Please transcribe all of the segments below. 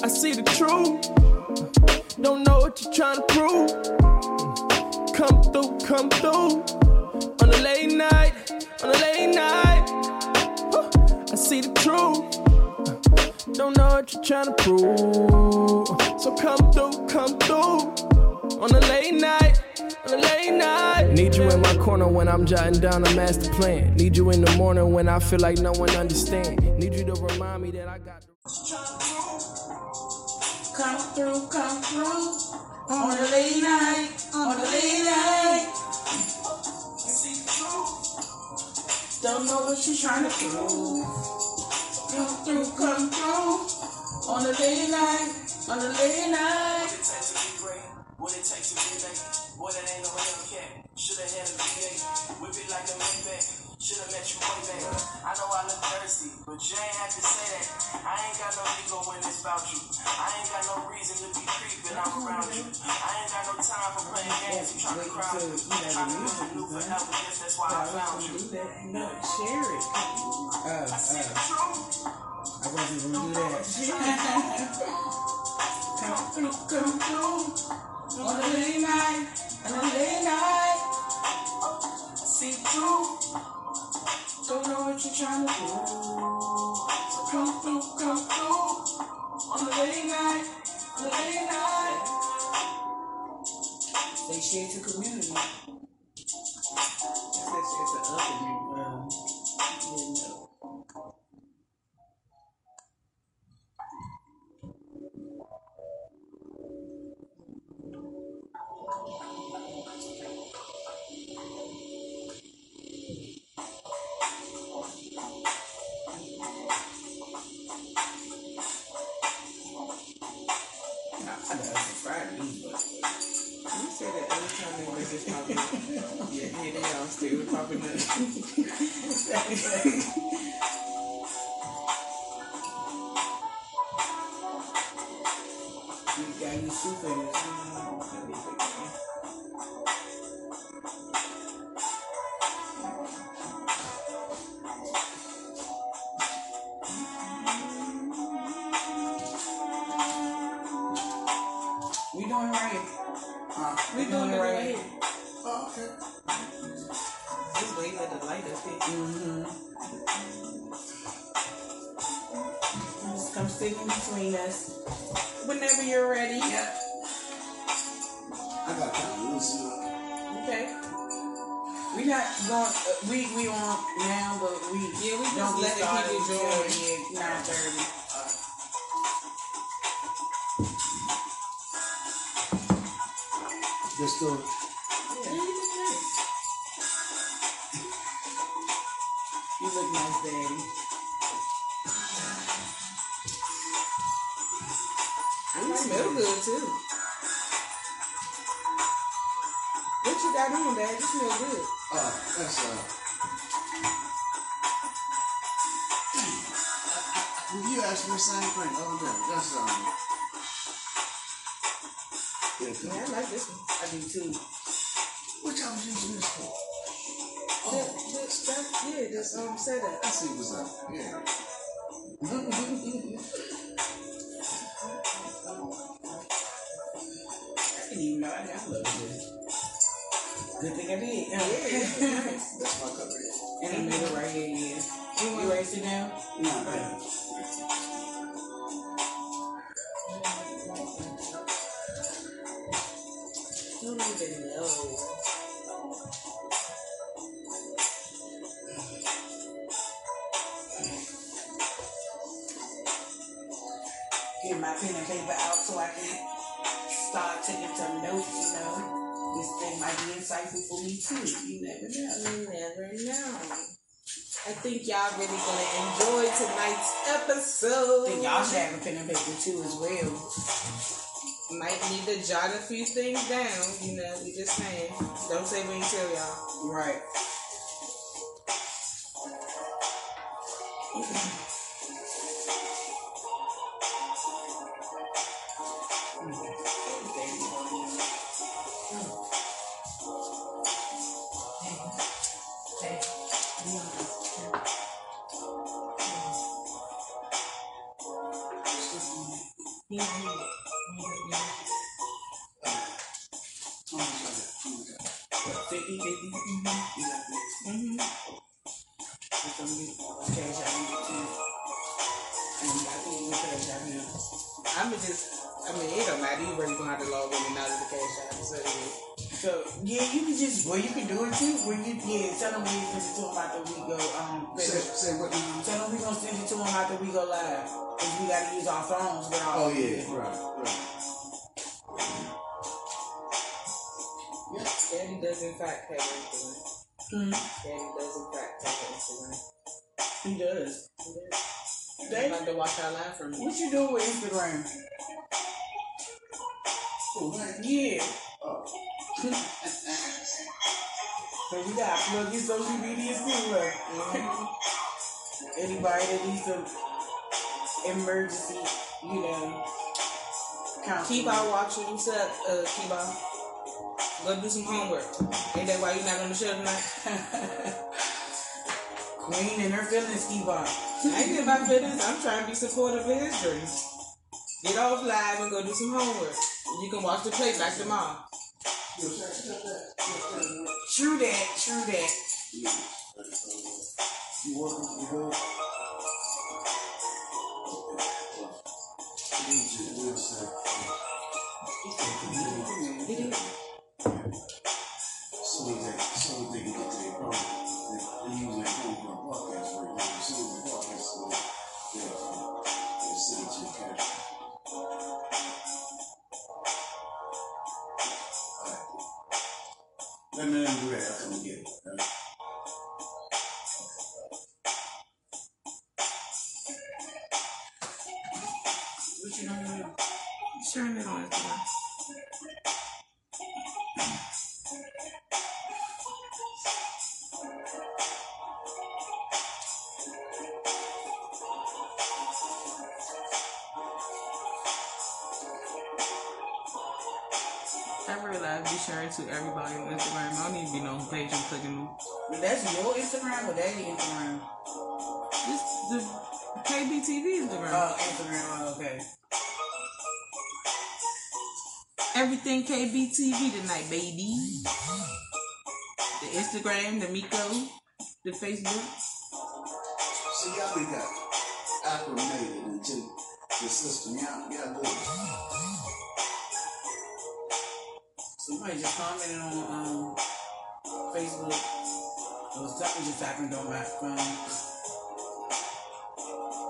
I see the truth. Don't know what you're trying to prove. Come through, come through. On a late night, on a late night. I see the truth. Don't know what you're trying to prove. So come through, come through. On a late night, on a late night. Need you in my corner when I'm jotting down a master plan. Need you in the morning when I feel like no one understands. Need you to remind me that I got the. Come through, come through. On a late night, on a late night. Don't know what she's trying to prove. Come through, come through. On a late night, on a late night. What it takes to be great, what it takes to be late. Boy, that ain't no Hellcat. Shoulda had a V8. Whip it like a Maybach. Shoulda met you way back. I know I look thirsty, but you ain't have to say that. I ain't got no ego when it's about you. I ain't got no reason to be creeping. I'm around you. I ain't got no time for playing games. You trying to crowd me. Trying to build a new forever. Yes, that's why I found you. No, share it. Uh, uh, I wasn't gonna do that. Come through, come through. On a late night, on a late night. See through. Don't know what you're trying to do. Come through, come through. On late night, on late night. They share to community. That's the other. Was popping Yeah, yeah, they all still popping you Just come sit in between us. Whenever you're ready. I got kind of loosen up. Okay. We not going. Uh, we we on now, but we Yeah, we don't let get the started people join. yeah nine thirty. Just to You look nice, Daddy. Too. What you got on, Dad? You smell good. uh, that's uh. Well, you asked me the same thing the other day. That's um. Yeah, Yeah, I like this one. I do too. what y'all was using this for? That, that stuff, yeah, that's um setup. I see what's up. Yeah. I didn't even know I love this. Good thing I did. Yeah, that's nice. That's my cover. And I made it right here. Yeah. You ready to sit down? Nah, man. You don't even know. Get my pen and paper out so I can start taking some notes. You know, this thing might be insightful for me too. You never know. You never know. I think y'all really gonna enjoy tonight's episode. Think y'all should have a pen and paper too as well. might need to jot a few things down. You know, we just saying. Don't say we ain't tell y'all. Right. Daddy does in fact have Instagram. Hmm. Daddy does in fact have Instagram. He does. He does. Dave, I'd like to watch our live from you. what you do with Instagram? Oh. Yeah. Oh. So we gotta plug in social media too, look. Anybody that needs some emergency, you know, counseling. Keep on watching. What's up, uh, keep on. Go do some homework. Ain't that why you not on the show tonight? Queen and her feelings keep on. I ain't about feelings. I'm trying to be supportive of his dreams. Get off live and go do some homework. You can watch the playback tomorrow. True that, true that. You working? You go? Instagram or daddy Instagram? This the KBTV Instagram. Oh, Instagram. Oh, okay. Everything KBTV tonight, baby. The Instagram, the Miko, the Facebook. See, y'all be got acclimated into the system. Y'all, y'all good. Somebody just commented on um, Facebook. Was something just happened on my phone.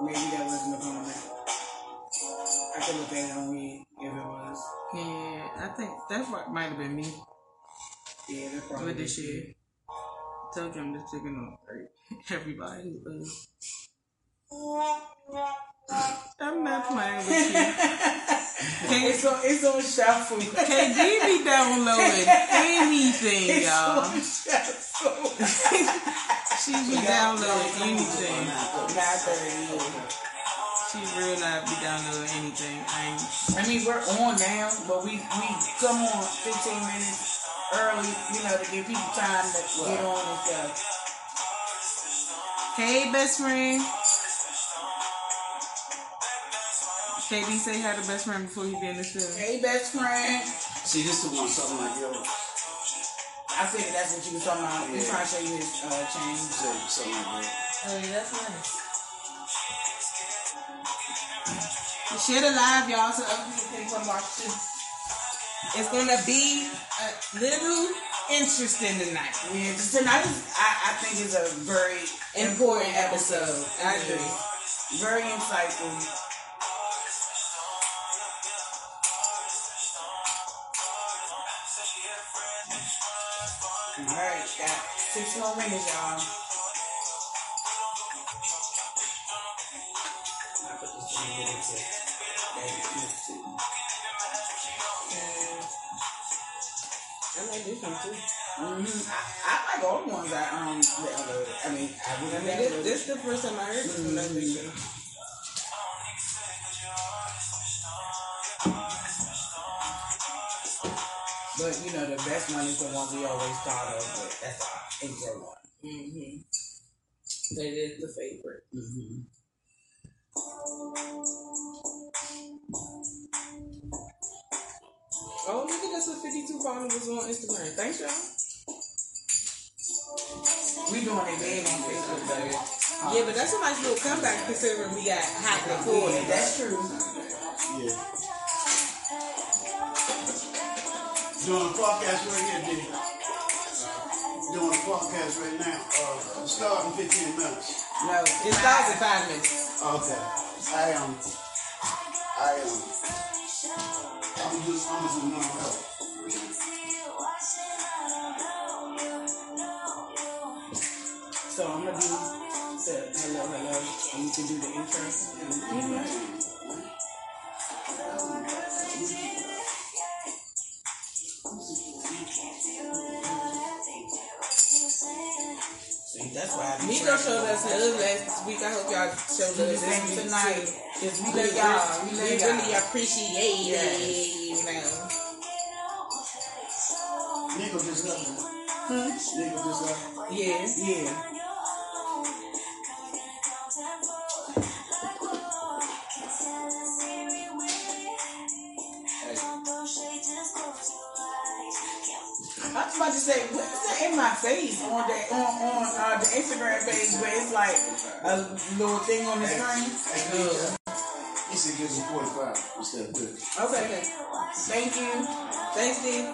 Maybe that wasn't a comment. I could look at it on read if it was. Yeah, I think that what might have been me Yeah, that's probably with this shit. Told you I'm just taking on everybody. I'm not playing with you. it's on it's on shuffle. KD be downloading anything, It's y'all. On shuffle. She be downloading anything. Nine thirty. She real life be downloading anything. I ain't. I mean, we're on now, but we we come on 15 minutes early, you know, to give people time to get on and stuff. Hey, best friend. KD say hi to best friend before he be in the film. Hey, best friend. See, this is one something like yo. I figured that's what you was talking about. He's Yeah. trying to show you his uh, chain. Say something like that. Oh, yeah, that's nice. Share the live, y'all, so other people can come watch too. It's gonna be a little interesting tonight. Yeah, just tonight is, I, I think is a very Important episode. I agree. Very insightful. Got six more y'all. I put this in a little bit. I like this one too. Mm-hmm. I, I like all the ones I um downloaded. I mean, I I mean, this, this the first time I heard this one. black is the one we always thought of, but that's intro one. Mm-hmm. It is the favorite. Mm-hmm. Oh, look at us A 52 followers on Instagram. Thanks, y'all. We doing a game on Facebook, baby. Yeah, but that's a nice little comeback considering we got hot recording. Yeah, that's true. Yeah. Doing a podcast right here, D. Doing a podcast right now. Uh, start in 15 minutes. No, It starts in five minutes. Okay. I am. I am. I'm just. I'm just a normal help. So I'm gonna do the hello, hello, and you can do the intro. See, that's why I Nico showed us love last week. I hope y'all show love this week tonight. too. We love love y'all. We We really y'all. appreciate Yes. it. You know. Nico just left. Nico just left. Yeah. Yeah. My face on that on on uh, the Instagram page but it's like a little thing on the screen? Hey, He said give him 45 instead of 30. Okay, thank you. Thanks, D.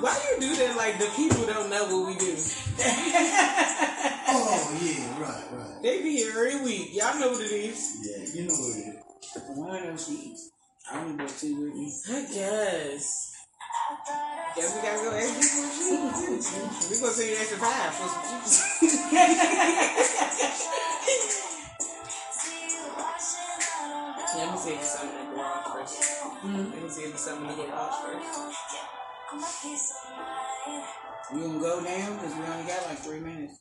Why do you do that like the people don't know what we do? Oh, yeah, right, right. They be here every week. Y'all know what it is. Yeah, you know what it is. Of those sheets. I only brought two with me. I guess. Guess we gotta go ask people for sheets. We gonna send you extra five for some sheets. Let me see if something in the garage first. Hmm? Let me see if something in the garage first. You gonna go now? Because we only got like three minutes.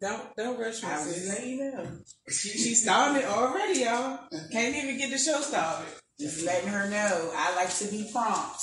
Don't don't rush me. I was letting you know. She she started already, y'all. Can't even get the show started. Just letting her know. I like to be prompt.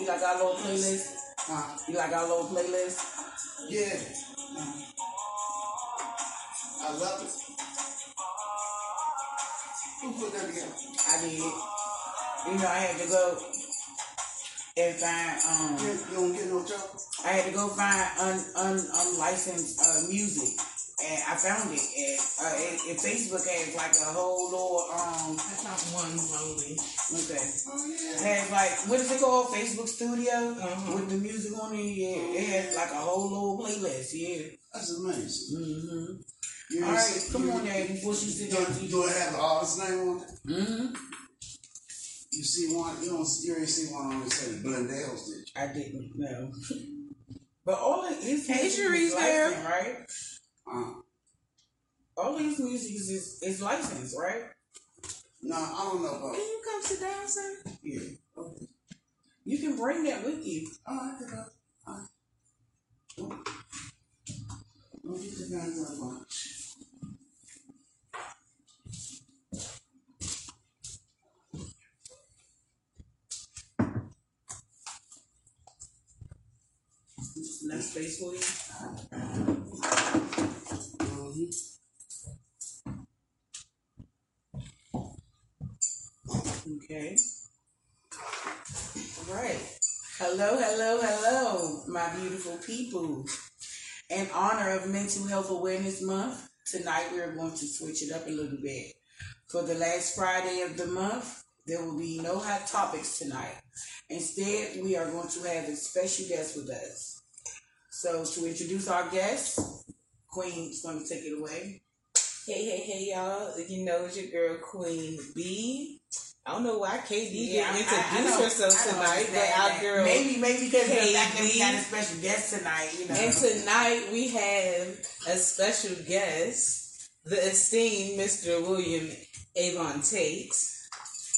you like our little playlist? Huh? You like our little playlist? Yeah. I did. You know, I had to go and find um you don't get no joke? I had to go find un, un unlicensed uh, music and I found it and uh, it, it Facebook has like a whole little um That's not one only. okay Oh, yeah. it has like what is it called Facebook Studio Uh-huh. with the music on it yeah it has like a whole little playlist yeah That's amazing. mm-hmm. You all see- come you- on there before she sit Do, down it- do it have the artist name on it? mm-hmm. You see one, you don't, you ain't see one on it say Blundell's did you? I didn't know but all of his Hey, music Sharice is there. licensed, right Uh, all these music is, is licensed right no, I don't know about Can you come sit down, sir? Yeah. Okay. you can bring that with you All right, good enough. All right. Don't, don't get the guys that much. Enough space for you Mhm. Okay. All right. Hello, hello, hello, my beautiful people. In honor of Mental Health Awareness Month, tonight we are going to switch it up a little bit. For the last Friday of the month, there will be no hot topics tonight. Instead, we are going to have a special guest with us. So to introduce our guest, Queen's going to take it away. Hey, hey, hey, y'all. You know it's your girl Queen B. I don't know why KD Yeah, didn't I- I- I introduce herself tonight, but our girl. Maybe, maybe because of the fact that we got a special guest tonight. You know. And tonight we have a special guest, the esteemed Mr. William Avon Tate.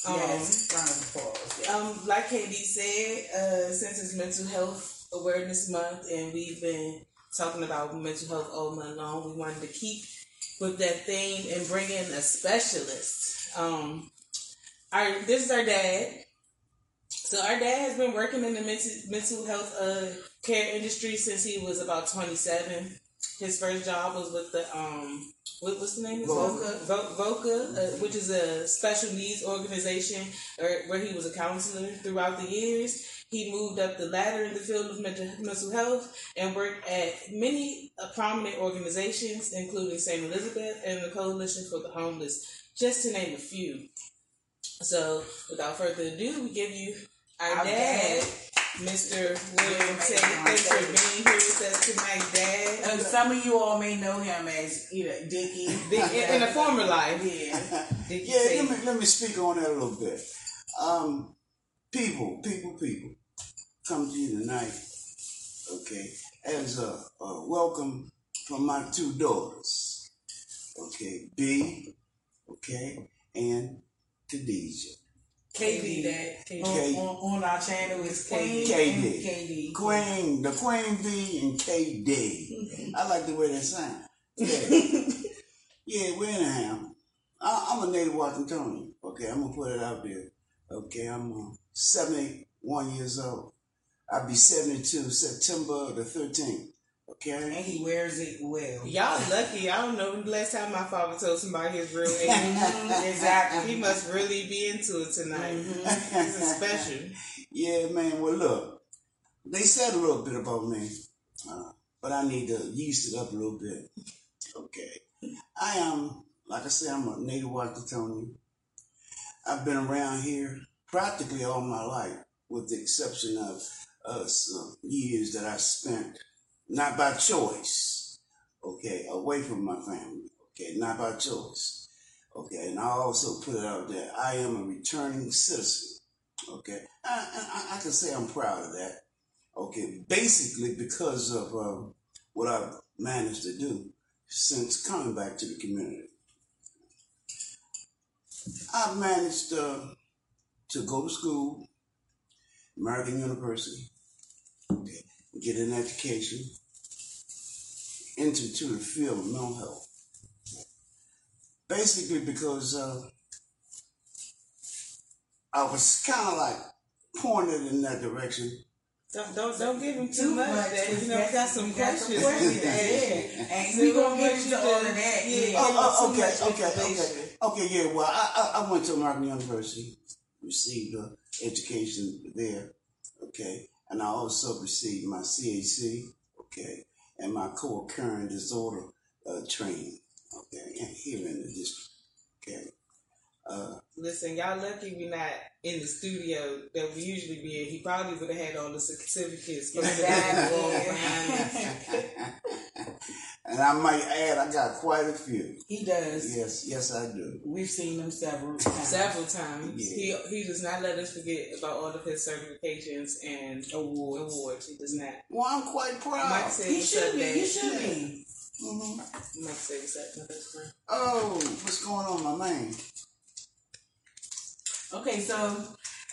Um, yes, round of applause. um, like KD said, uh, since it's Mental Health Awareness Month and we've been talking about mental health all month long, we wanted to keep with that theme and bring in a specialist. Um, our this is our dad. So our dad has been working in the mental mental health uh, care industry since he was about twenty seven. His first job was with the um, what, what's the name? Voca. Vo- Voca, uh, which is a special needs organization, or where he was a counselor throughout the years. He moved up the ladder in the field of mental, mental health and worked at many uh, prominent organizations, including St. Elizabeth and the Coalition for the Homeless, just to name a few. So, without further ado, we give you our, Our dad, dad. Mr. William Tate. Thanks for being here with us tonight, Dad. some of you all may know him as either Dickie. In, in a former life, yeah. Dickie Yeah, let me let me speak on that a little bit. Um, people, people, people, come to you tonight, okay, as a, a welcome from my two daughters, okay, B, okay, and Khadijah. KD, Dad. KD. On, on, on our channel is Queen KD. and KD. Queen, the Queen B and KD. I like the way that sound. Yeah, yeah. Well, anyhow, I, I'm a native Washingtonian. Okay, I'm gonna put it out there. Okay, I'm uh, 71 years old. I'll be 72 September the 13th. Okay. And he wears it well. Y'all lucky. I don't know the last time my father told somebody his real age. Mhm, exactly. he must really be into it tonight. This is special. Yeah, man. Well, look, they said a little bit about me, uh, but I need to yeast it up a little bit. Okay. I am, like I said, I'm a native Washingtonian. I've been around here practically all my life, with the exception of uh, some years that I spent not by choice, okay, away from my family, okay, not by choice. Okay, and I also put it out there. I am a returning citizen. Okay, I, I, I can say I'm proud of that. Okay, basically because of uh, what I've managed to do since coming back to the community. I've managed uh, to go to school, American University, get an education into to the field of mental health. Basically because uh, I was kind of like pointed in that direction. Don't, don't don't give him too, Too much. much, Dad. You know, we got some we got some questions. questions, to yeah. And we gonna get want into you all of that, Yeah. yeah. Oh, oh, okay, okay, okay, okay. Yeah, well, I, I, I went to American University, received an education there, okay, and I also received my CAC, okay, and my co-occurring disorder uh, training, okay, and here in the district, okay. Uh, Listen, y'all lucky we're not in the studio that we usually be in. He probably would have had all the certificates the Exactly. wall behind us. and I might add, I got quite a few. He does. Yes, yes, I do. We've seen him several times. Several times. Yeah. He he does not let us forget about all of his certifications and awards. Awards. He does not. Well, I'm quite Mike proud. said, He should be. He should be. Mhm. Mike said, what's up, my best friend? Oh, what's going on, my man? Okay, so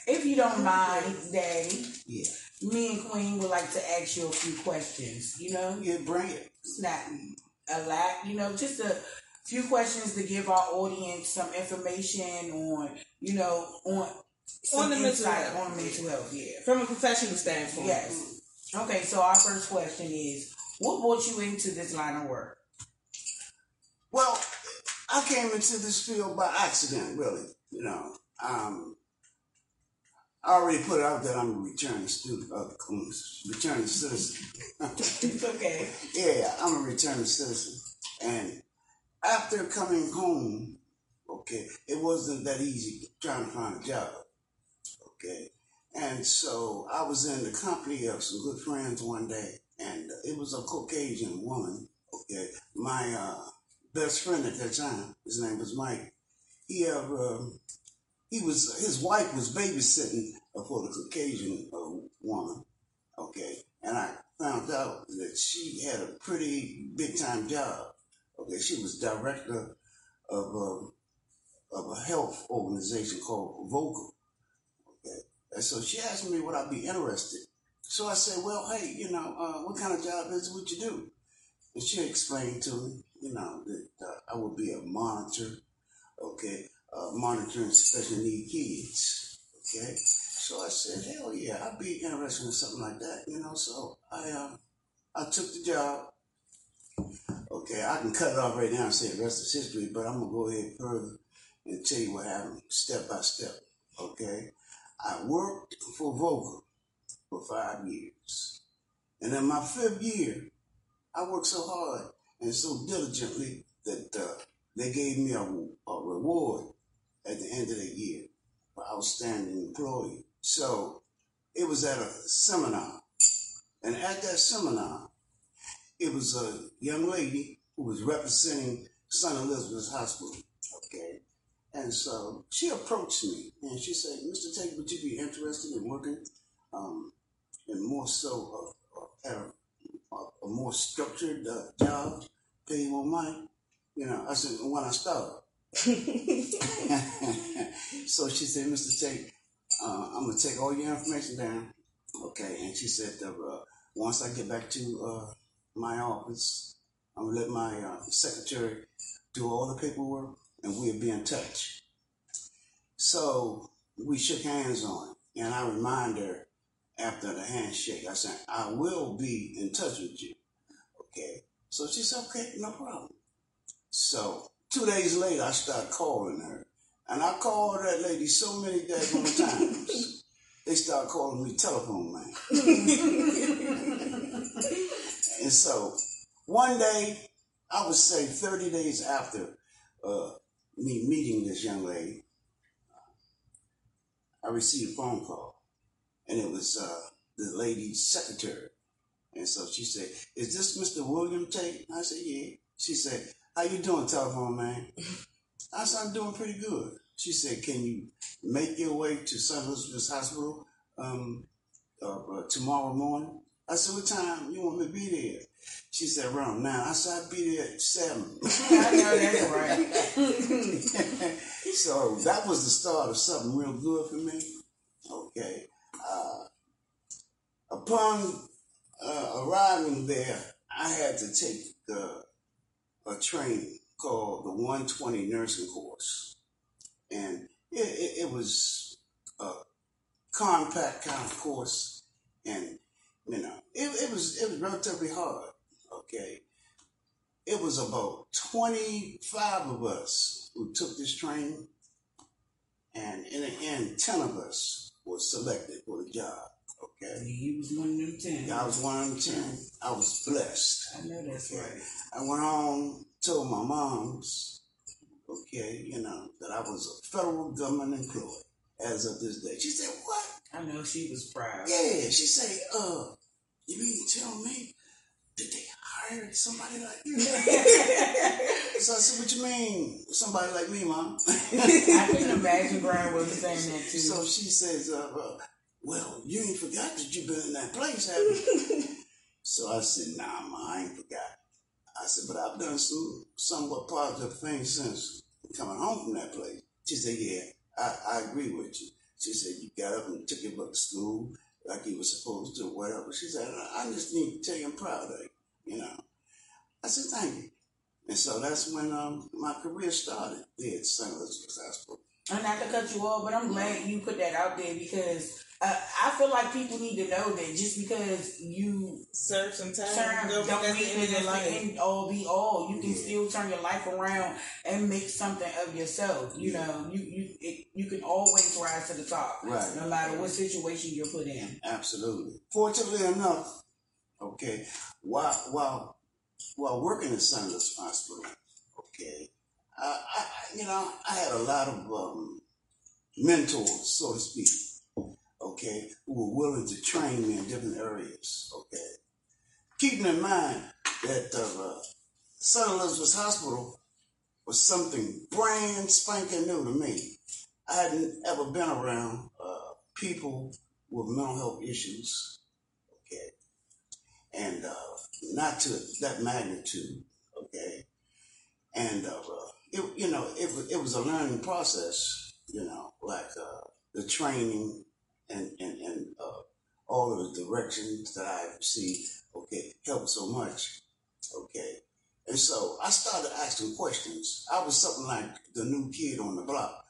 if you don't mind, Daddy, Yeah, me and Queen would like to ask you a few questions. You know, yeah, bring it. It's not a lot. You know, just a few questions to give our audience some information on. You know, on some On the mental health. on mental health. Yeah. From a professional standpoint. Yes. Okay, so our first question is, what brought you into this line of work? Well, I came into this field by accident, really. You know, um, I already put it out that I'm a returning student, uh, returning citizen. It's okay. yeah, I'm a returning citizen, and after coming home, okay, it wasn't that easy trying to find a job. Okay, and so I was in the company of some good friends one day, and it was a Caucasian woman. Okay, my uh, best friend at that time, his name was Mike. He had, um, he was his wife was babysitting for the Caucasian uh, woman. Okay, and I found out that she had a pretty big time job. Okay, she was director of a, of a health organization called Vocal. Okay, and so she asked me would I be interested. So I said, well, hey, you know, uh, what kind of job is it? What you do? And she explained to me, you know, that uh, I would be a monitor. Okay, uh, monitoring special need kids. Okay, so I said, hell yeah, I'd be interested in something like that, you know. So I uh, I took the job. Okay, I can cut it off right now and say the rest is history, but I'm gonna go ahead further and tell you what happened step by step. Okay, I worked for Vocal for five years, and in my fifth year, I worked so hard and so diligently that uh, they gave me a, a reward at the end of the year for outstanding employee. So it was at a seminar. And at that seminar, it was a young lady who was representing St. Elizabeth's Hospital. Okay. And so she approached me and she said, Mr. Tate, would you be interested in working um, in more so uh, at a, a, a more structured uh, job, pay more money? You know, I said, when I start. so she said, Mr. Tate, uh, I'm gonna take all your information down. Okay, and she said, uh, once I get back to uh, my office, I'm gonna let my uh, secretary do all the paperwork, and we'll be in touch. So we shook hands on it, and I remind her after the handshake, I said, I will be in touch with you. Okay. So she said, okay, no problem. So two days later, I start calling her. And I called that lady so many daggone times. they start calling me telephone man. and so one day, I would say 30 days after uh, me meeting this young lady, I received a phone call. And it was uh, the lady's secretary. And so she said, Is this Mr. William Tate? I said, Yeah. She said, How you doing, telephone man? I said, I'm doing pretty good. She said, Can you make your way to St. Elizabeth's Hospital um, uh, uh, tomorrow morning? I said, What time you want me to be there? She said, Around now. I said, I'll be there at 7. I know that's right. so that was the start of something real good for me. Okay. Uh, upon uh, arriving there, I had to take uh, a training called the 120 nursing course. And it, it, it was a compact kind of course. And, you know, it, it was it was relatively hard. Okay. It was about 25 of us who took this training. And in the end, 10 of us were selected for the job. Okay. You was one of them ten. I was one of them 10. I was blessed. I know that's right. I went home, told my moms, okay, you know, that I was a federal government employee as of this day. She said, What? I know she was proud. Yeah. She said, Uh, you mean to tell me that they hired somebody like you? so I said, What you mean, somebody like me, mom? I can imagine Brian was saying that too. So she says, uh, uh, Well, you ain't forgot that you've been in that place, have you? so I said, Nah, ma, I ain't forgot. I said, But I've done some somewhat positive things since coming home from that place. She said, Yeah, I, I agree with you. She said, You got up and took your butt to school like you were supposed to, whatever. She said, I I just need to tell you I'm proud of you, you know. I said, Thank you. And so that's when um, my career started there at St. Elizabeth's Hospital. And not going to cut you off, but I'm glad you put that out there because uh, I feel like people need to know that just because you Serve some time. turn Don't mean the end of your the end all be all. You can Yeah. still turn your life around and make something of yourself. You Yeah. know, you you it, you can always rise to the top, Right. no matter what situation you're put in. Absolutely. Fortunately enough, okay, while while while working at. Louis Hospital, okay, I- you know I had a lot of um, mentors, so to speak, okay, who were willing to train me in different areas, okay. keeping in mind that uh, St. Elizabeth's Hospital was something brand spanking new to me. I hadn't ever been around uh, people with mental health issues, okay, and uh, not to that magnitude, okay, and uh, it, you know, it, it was a learning process, you know, like uh, the training and and, and uh, all of the directions that I've received, okay, helped so much, okay. And so I started asking questions. I was something like the new kid on the block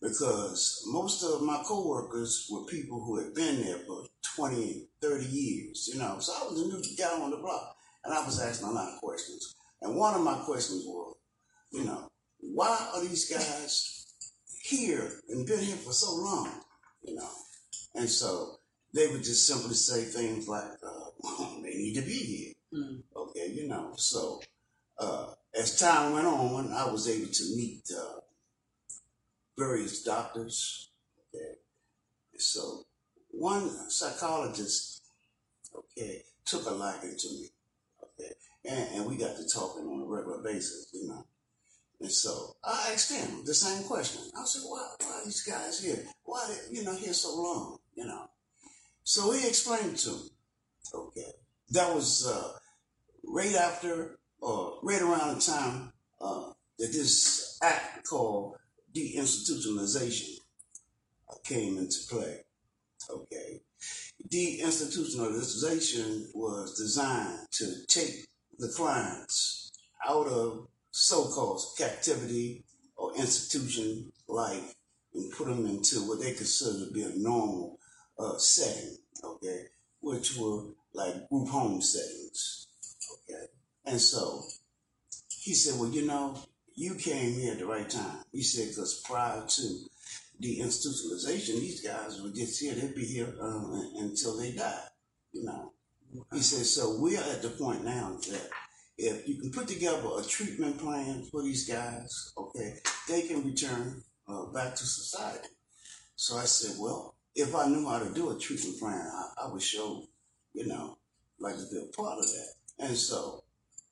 because most of my coworkers were people who had been there for 20, 30 years, you know. So I was a new guy on the block and I was asking a lot of questions. And one of my questions was, you know, why are these guys here and been here for so long, you know? And so they would just simply say things like, uh, they need to be here. Mm. Okay, you know, so uh, as time went on, I was able to meet uh, various doctors. Okay, so one psychologist, okay, took a liking to me. Okay, and, and we got to talking on a regular basis, you know. And so I asked him the same question. I said, "Why, why are these guys here? Why they, you know, here so long? You know?" So he explained to me. Okay, that was uh, right after, or right around the time uh, that this act called deinstitutionalization uh, came into play. Okay, deinstitutionalization was designed to take the clients out of so-called captivity or institution life and put them into what they consider to be a normal uh, setting. Okay, which were like group home settings. Okay, and so he said, "Well, you know, you came here at the right time." He said, "Because prior to deinstitutionalization, these guys were just here; they'd be here um, until they die." You know, he said, "So we are at the point now that if you can put together a treatment plan for these guys, okay, they can return uh, back to society." So I said, "Well, if I knew how to do a treatment plan, I, I would show, you know, like to be a part of that." And so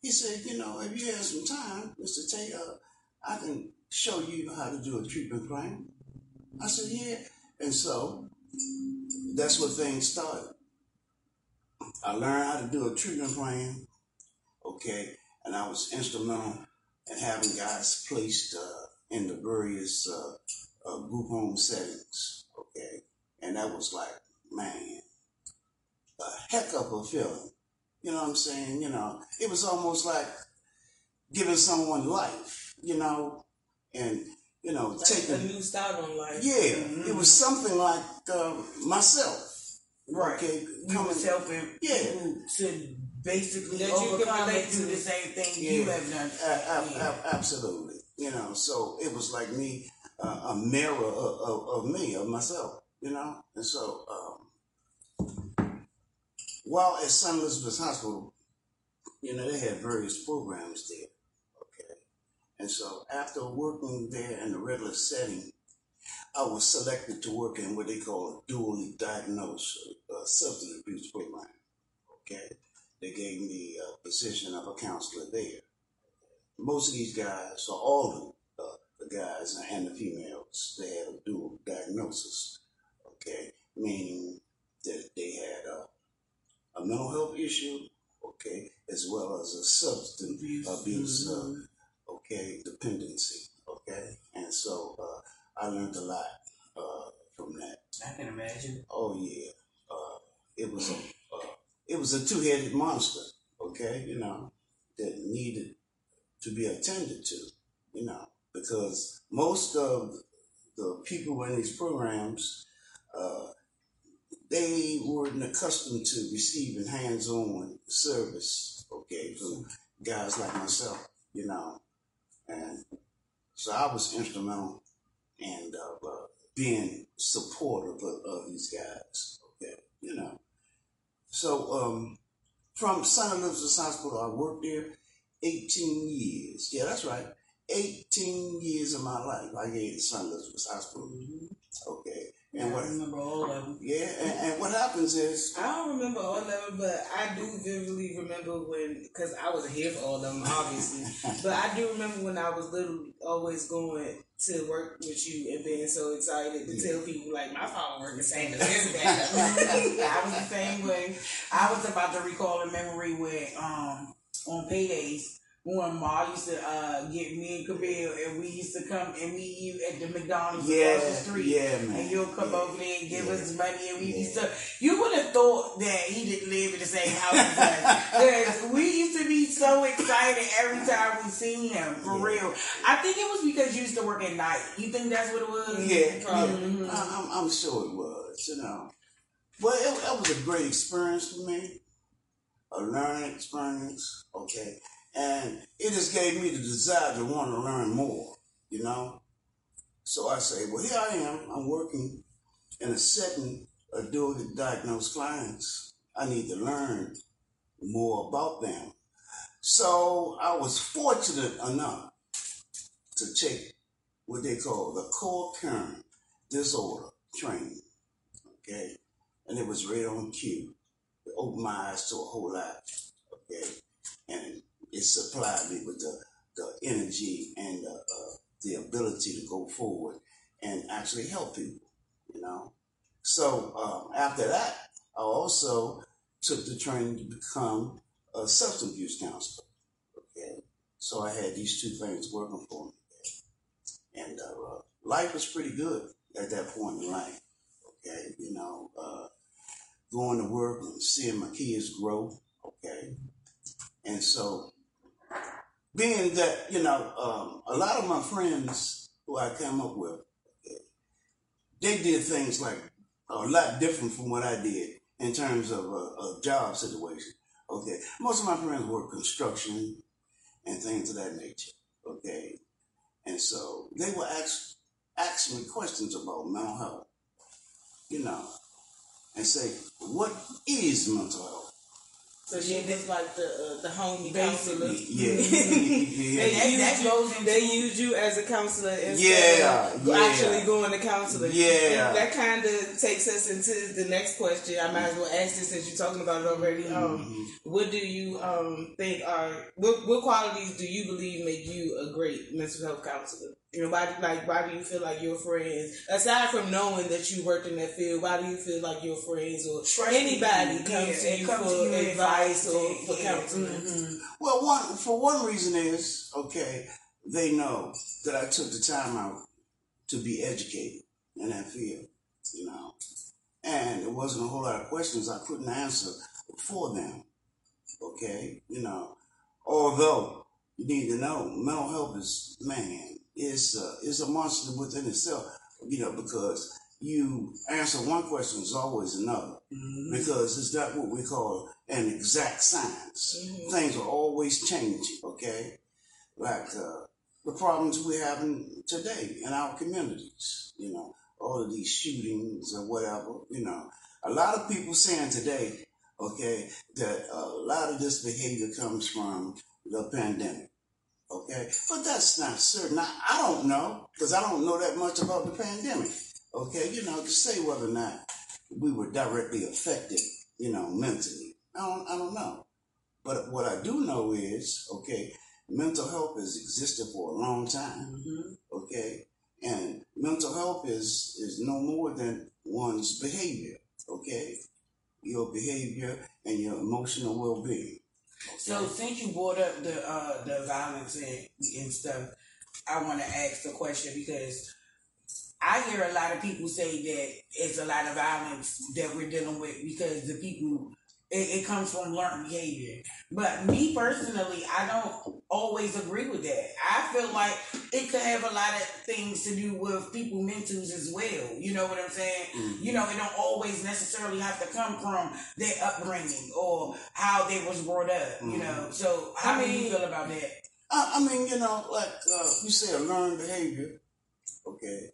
he said, you know, if you have some time, Mr. Taylor, I can show you how to do a treatment plan. I said, yeah. And so that's where things started. I learned how to do a treatment plan, okay, and I was instrumental in having guys placed uh, in the various uh, uh, group home settings, okay, and that was like, man, a heck of a feeling. You know what I'm saying? You know, it was almost like giving someone life, you know, and, you know, Like taking. a new start on life. Yeah, it was something like uh, myself. Right. Okay, We coming. was helping Yeah. people to basically That you can overcome relate do to. the same thing Yeah. you have done. A- a- a- absolutely. You know, so it was like me, uh, a mirror of, of, of me, of myself, you know? And so, um, while at St. Elizabeth's Hospital, you know, they had various programs there, okay? And so after working there in a regular setting, I was selected to work in what they call a dually diagnosed uh, substance abuse program, okay? They gave me a position of a counselor there most of these guys, or all of them, uh, the guys and the females, they had a dual diagnosis. Okay, meaning that they had a, a mental health issue, okay, as well as a substance abuse, uh, okay, dependency, okay, and so uh, I learned a lot uh, from that. I can imagine. Oh yeah, uh, it was a uh, it was a two headed monster. Okay, you know that needed to be attended to. You know because most of the people in these programs uh, they weren't accustomed to receiving hands on service. Okay, from guys like myself. You know, and so I was instrumental in uh, being supportive of, of these guys. Okay, you know. So um, from St. Elizabeth's Hospital, I worked there 18 years. Yeah, that's right. 18 years of my life I gave to St. Elizabeth's Hospital. Okay. And I what? remember all of them. Yeah, and, and what happens is, I don't remember all of them, but I do vividly remember when, because I wasn't here for all of them, obviously. but I do remember when I was little, always going to work with you and being so excited to tell people, like, my father worked the same as his dad. I was the same way. I was about to recall a memory where um on paydays when Ma used to uh, get me and Camille and we used to come and meet you at the McDonald's Yeah, across the street. yeah, man. And you'll come Yeah, over there and give yeah, us money and we yeah. used to you would have thought that he didn't live in the same house as us. 'Cause we used to be so excited every time we seen him, for real. I think it was because you used to work at night. You think that's what it was? yeah, Probably. yeah I, I'm, I'm sure it was, you know. But it, it was a great experience for me, a learning experience, okay. And it just gave me the desire to want to learn more, you know. So I say, well, here I am. I'm working in a setting of dually diagnosed clients. I need to learn more about them. So I was fortunate enough to take what they call the co-occurring disorder training. Okay. And it was right on cue. It opened my eyes to a whole lot. Okay. And it supplied me with the, the energy and the, uh, the ability to go forward and actually help people, you know. So um, after that, I also took the training to become a substance abuse counselor. Okay. So I had these two things working for me. And uh, life was pretty good at that point in life. Okay, you know, uh, going to work and seeing my kids grow. Okay, and so being that you know, um, a lot of my friends who I came up with, they did things like a lot different from what I did in terms of a, a job situation. Okay, most of my friends work construction and things of that nature. Okay, and so they will ask ask me questions about mental health, you know, and say, what is mental health? So she was like the uh, the homie counselor. Yeah, yeah, They that- used that you, they used you as a counselor instead Yeah, of yeah. actually going to counseling. Yeah. And that kind of takes us into the next question. I might as well ask this since you're talking about it already. Um, Mhm. what do you um think are what what qualities do you believe make you a great mental health counselor? You know, why like why do you feel like your friends, aside from knowing that you worked in that field, why do you feel like your friends or Trust anybody comes Yeah, to you come for to you advice or yeah, for counseling? Mhm. Well, one for one reason is okay. They know that I took the time out to be educated in that field, you know, and it wasn't a whole lot of questions I couldn't answer for them. Okay, you know, although you need to know mental health is man is uh, is a monster within itself, you know, because you answer one question is always another because it's not what we call an exact science. Mhm. Things are always changing, okay? Like uh, the problems we're having today in our communities, you know, all of these shootings or whatever, you know. A lot of people saying today, okay, that a lot of this behavior comes from the pandemic. Okay, but that's not certain. I, I don't know because I don't know that much about the pandemic. Okay, you know, to say whether or not we were directly affected, you know, mentally. I don't, I don't know. But what I do know is, okay, mental health has existed for a long time. Mhm. Okay, and mental health is is no more than one's behavior. Okay, your behavior and your emotional well being. So since you brought up the uh, the violence and, and stuff, I want to ask the question because I hear a lot of people say that it's a lot of violence that we're dealing with because the people it, it comes from learned behavior. But me personally, I don't always agree with that. I feel like it could have a lot of things to do with people mentals as well. You know what I'm saying? Mhm. You know, it don't always necessarily have to come from their upbringing or how they was brought up. You Mhm. know, so how I do you feel about that? I, I mean, you know, like uh, you say, learned behavior. Okay,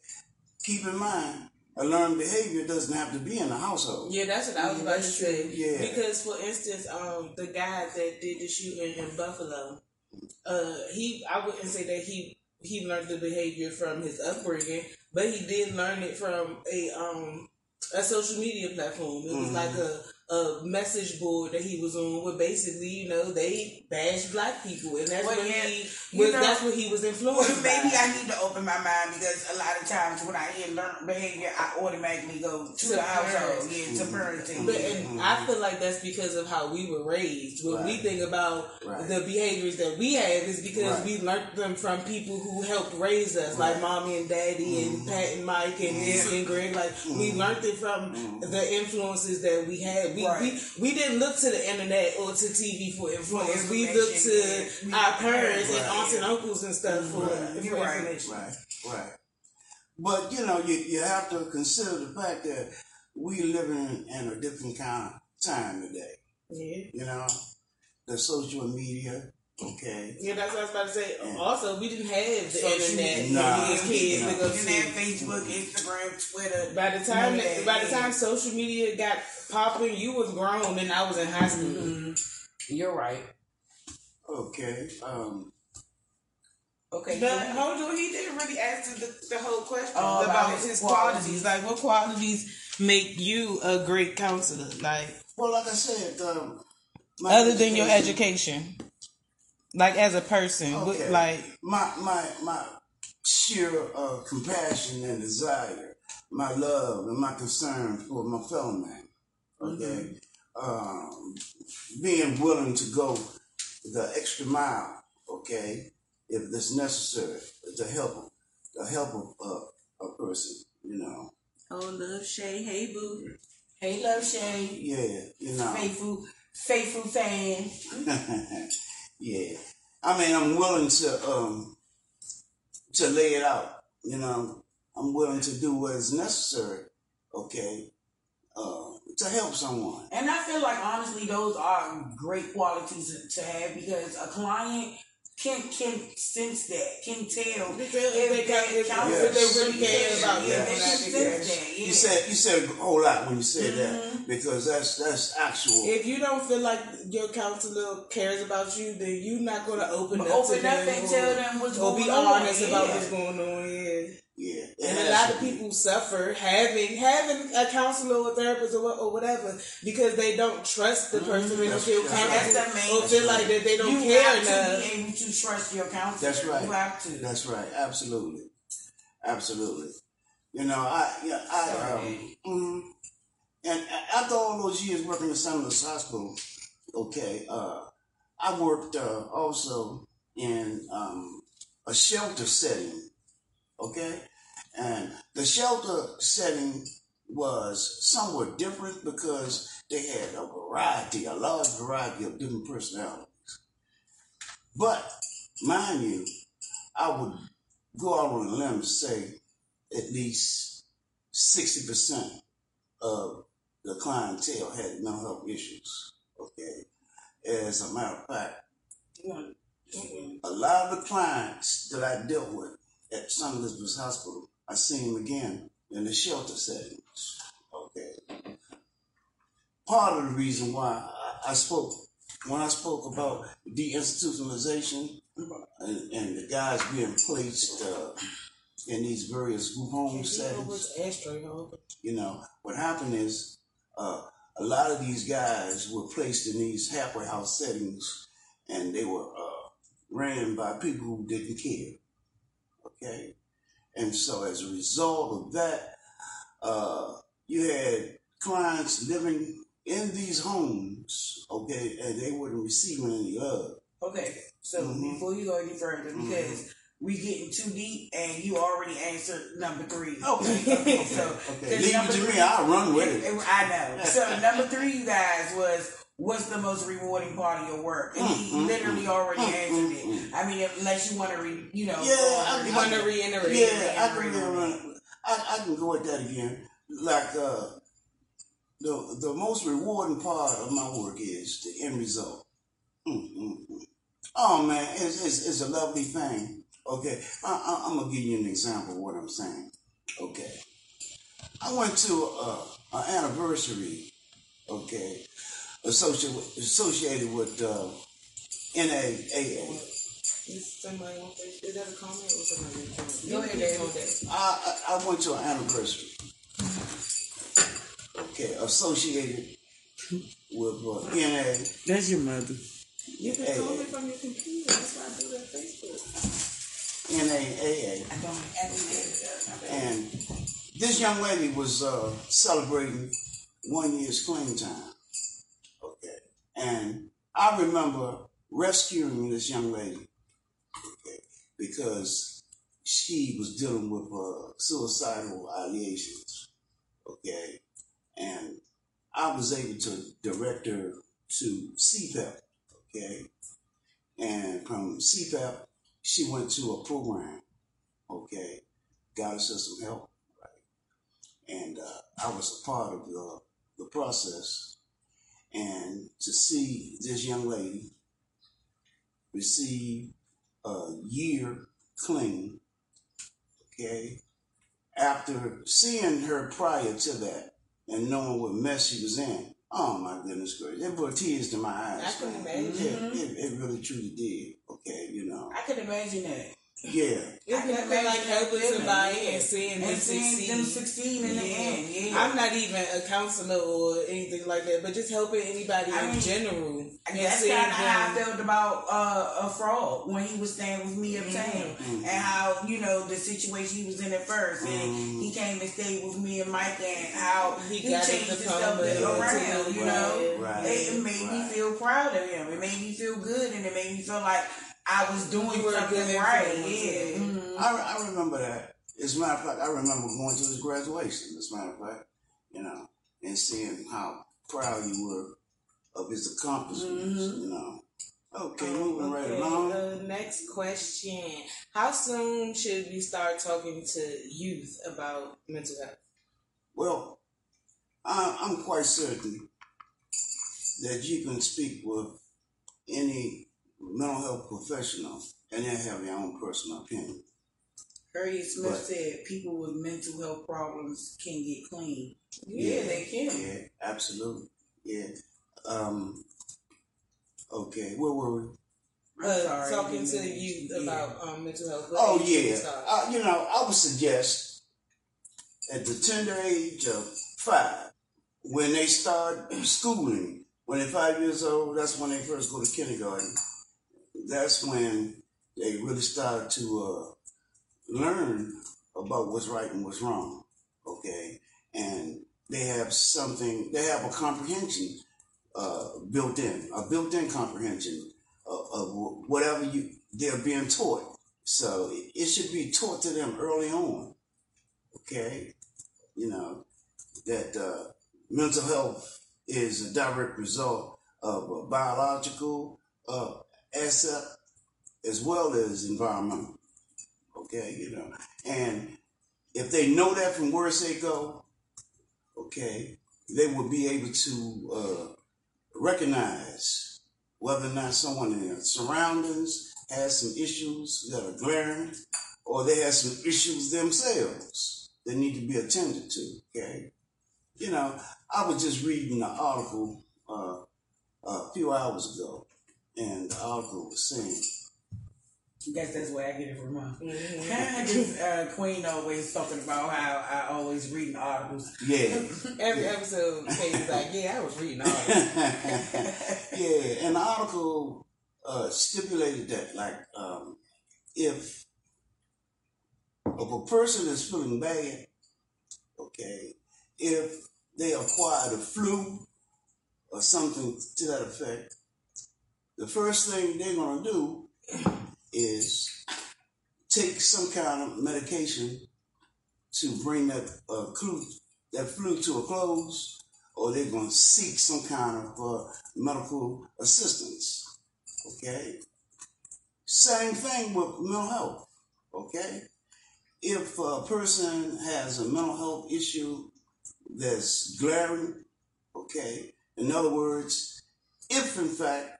keep in mind, a learned behavior doesn't have to be in the household. Yeah, that's what I was Yeah, about to say. Yeah. Because, for instance, um, the guy that did the shooting in Buffalo, uh, he I wouldn't say that he he learned the behavior from his upbringing, but he did learn it from a um a social media platform. It was Mhm. like a a message board that he was on where basically, you know, they bash black people and that's Well, what yeah, he was, know, that's what he was influenced Well, maybe by. I need to open my mind because a lot of times when I hear learned behavior, I automatically go to, To the household, parents. yeah, to mm-hmm. parenting. But and I feel like that's because of how we were raised. When we think about Right. the behaviors that we have, is because Right. we learned them from people who helped raise us, like mommy and daddy and mm-hmm. Pat and Mike and Nancy and Greg. Like we mm-hmm. learned it from the influences that we had. We, Right. we we didn't look to the internet or to TV for influence. We information, looked to yeah. our parents and aunts and uncles and stuff for, Right. for You're right. information. Right, right. But you know, you, you have to consider the fact that we living in a different kind of time today. Yeah. You know, the social media, okay. Yeah, that's what I was about to say. Yeah. Also, we didn't have the Social internet media. when we was Nah. kids to Nah. go You to. have Facebook, Instagram, Twitter. By the time None of that, by the time social media got popping, you was grown and I was in high school. Mm-hmm. You're right. Okay. Um, Okay. But hold on, he didn't really answer the, the whole question Oh, about, about his his qualities. qualities. Like, what qualities make you a great counselor? Like, well, like I said, um, my other than your education, like as a person, what- Okay. like, my my my sheer uh, compassion and desire, my love and my concern for my fellow man. Okay, um, being willing to go the extra mile. Okay, if it's necessary to help them, to help a, a, a person. You know, Oh, love Shay. Hey, boo. Hey, love Shay. yeah, you know. Faithful, faithful fan. yeah. I mean, I'm willing to um to lay it out. You know, I'm willing to do what is necessary. Okay, uh, to help someone. And I feel like honestly, those are great qualities to have because a client can can sense that, can tell They if they got- if- counselor they really care about yeah, them they and can that sense because that. Yeah. You said you said a whole lot when you said Mm-hmm. that because that's that's actual. if you don't feel like your counselor cares about you, then you're not going to open But up open to up them and or- tell them what's going or going be on. honest about yeah. what's going on. Yeah. Yeah, And a lot to of be. people suffer having having a counselor or therapist or, what- or whatever because they don't trust the person. They don't That's- feel that's right. confident That's the main or feel like that they don't you care have to be able to trust your counselor. That's right. You have to. That's right. Absolutely. Absolutely. You know, I yeah, I um, mhm. and after all those years working in St. Louis Hospital, okay, uh, I worked uh, also in um, a shelter setting, okay, and the shelter setting was somewhat different because they had a variety, a large variety of different personalities. But mind you, I would go out on a limb and say at least 60% of the clientele had mental health issues. Okay. As a matter of fact, mm-hmm. a lot of the clients that I dealt with at St. Elizabeth's Hospital, I seen them again in the shelter settings. Okay. Part of the reason why I, I spoke, when I spoke about deinstitutionalization and, and the guys being placed uh, in these various group home settings, you know, what happened is uh, a lot of these guys were placed in these halfway house settings and they were uh, ran by people who didn't care. Okay? And so as a result of that, uh, you had clients living in these homes, okay, and they weren't receiving any love. Okay, so Mhm. before you go any further, because we getting too deep and you already answered number three. Okay, okay, so okay. Leave it to me, I'll run with it. I know. So number three, you guys, was what's the most rewarding part of your work? And he Mm, mm, literally already mm, answered it. I mean, unless you want to, re, you know, Yeah, I- You want to reiterate? Yeah, I can run. I, I can go at that again. Like uh, the the most rewarding part of my work is the end result. Mm, mm, mm. Oh man, it's, it's it's a lovely thing. Okay, I, I, I'm gonna give you an example of what I'm saying. Okay, I went to uh, an anniversary. Okay, associated with, associated with uh, NAAA. Is somebody on Facebook? Is that a comment or somebody? Go ahead, David. David. I, I, I went to an anniversary. Okay, associated with uh, NA. That's your mother. You can Hey. comment from your computer. That's why I do that Facebook. NAAA. I don't have And this young lady was uh, celebrating one year's clean time. And I remember rescuing this young lady because she was dealing with uh, suicidal ideations. Okay. And I was able to direct her to CPEP. Okay. And from CPEP, she went to a program. Okay got us some help, right? And uh, I was a part of the, the process. And to see this young lady receive a year clean, okay, after seeing her prior to that and knowing what mess she was in, oh my goodness gracious, it brought tears to my eyes. I man. imagine. Yeah, it, it really truly did, okay, you know. I can imagine that. Yeah, It's I nothing like helping somebody and seeing them seeing them succeed. succeed in the Yeah. end. Yeah. I'm not even a counselor or anything like that, but just helping anybody I in mean, general. and That's kind of how I felt about uh, a fraud when he was staying with me uptown, Mhm. and how you know the situation he was in at first, and Mhm. he came and stayed with me and Mike, and how He he, got changed his his stuff around. You know, Right. it, it made me feel proud of him. It made me feel good, and it made me feel like I was doing You were a something good right. Yeah. yeah. Mhm. I, I remember that. As a matter of fact, I remember going to his graduation, as a matter of fact, you know, and seeing how proud you were of his accomplishments, Mhm. you know. Okay, Um, moving right along. uh, next question. How soon should we start talking to youth about mental health? Well, I, I'm quite certain that you can speak with any mental health professionals and they have their own personal opinion. Harriet Smith But- said people with mental health problems can get clean. Yeah, Yeah, they can. Yeah, absolutely. Yeah. Um, okay, where were we? I'm Uh, sorry, talking to you yeah. about um, mental health. What Oh age yeah, uh, you know, I would suggest at the tender age of five, when they start schooling, when they're five years old, that's when they first go to kindergarten. That's when they really start to uh, learn about what's right and what's wrong. Okay, and they have something. They have a comprehension uh, built in, a built-in comprehension of, of whatever you they're being taught. So it, should be taught to them early on. Okay, you know that uh, mental health is a direct result of biological uh, asset as well as environmental. Okay, you know, and if they know that from where they go, okay, they will be able to uh, recognize whether or not someone in their surroundings has some issues that are glaring or they have some issues themselves that need to be attended to. Okay. You know, I was just reading an article uh, a few hours ago, and the article was saying, I guess that's where I get it from. Huh? Mhm. Just, uh, Queen always talking about how I always reading articles. yeah. Every episode, Katie's like, "Yeah, I was reading all that." yeah, and the article uh, stipulated that, like, um, if if a person is feeling bad, okay, if they acquire the flu or something to that effect, the first thing they're gonna do is take some kind of medication to bring that uh, flu that flu to a close, or they're going to seek some kind of uh, medical assistance. Okay. Same thing with mental health. Okay. If a person has a mental health issue that's glaring, okay. In other words, if in fact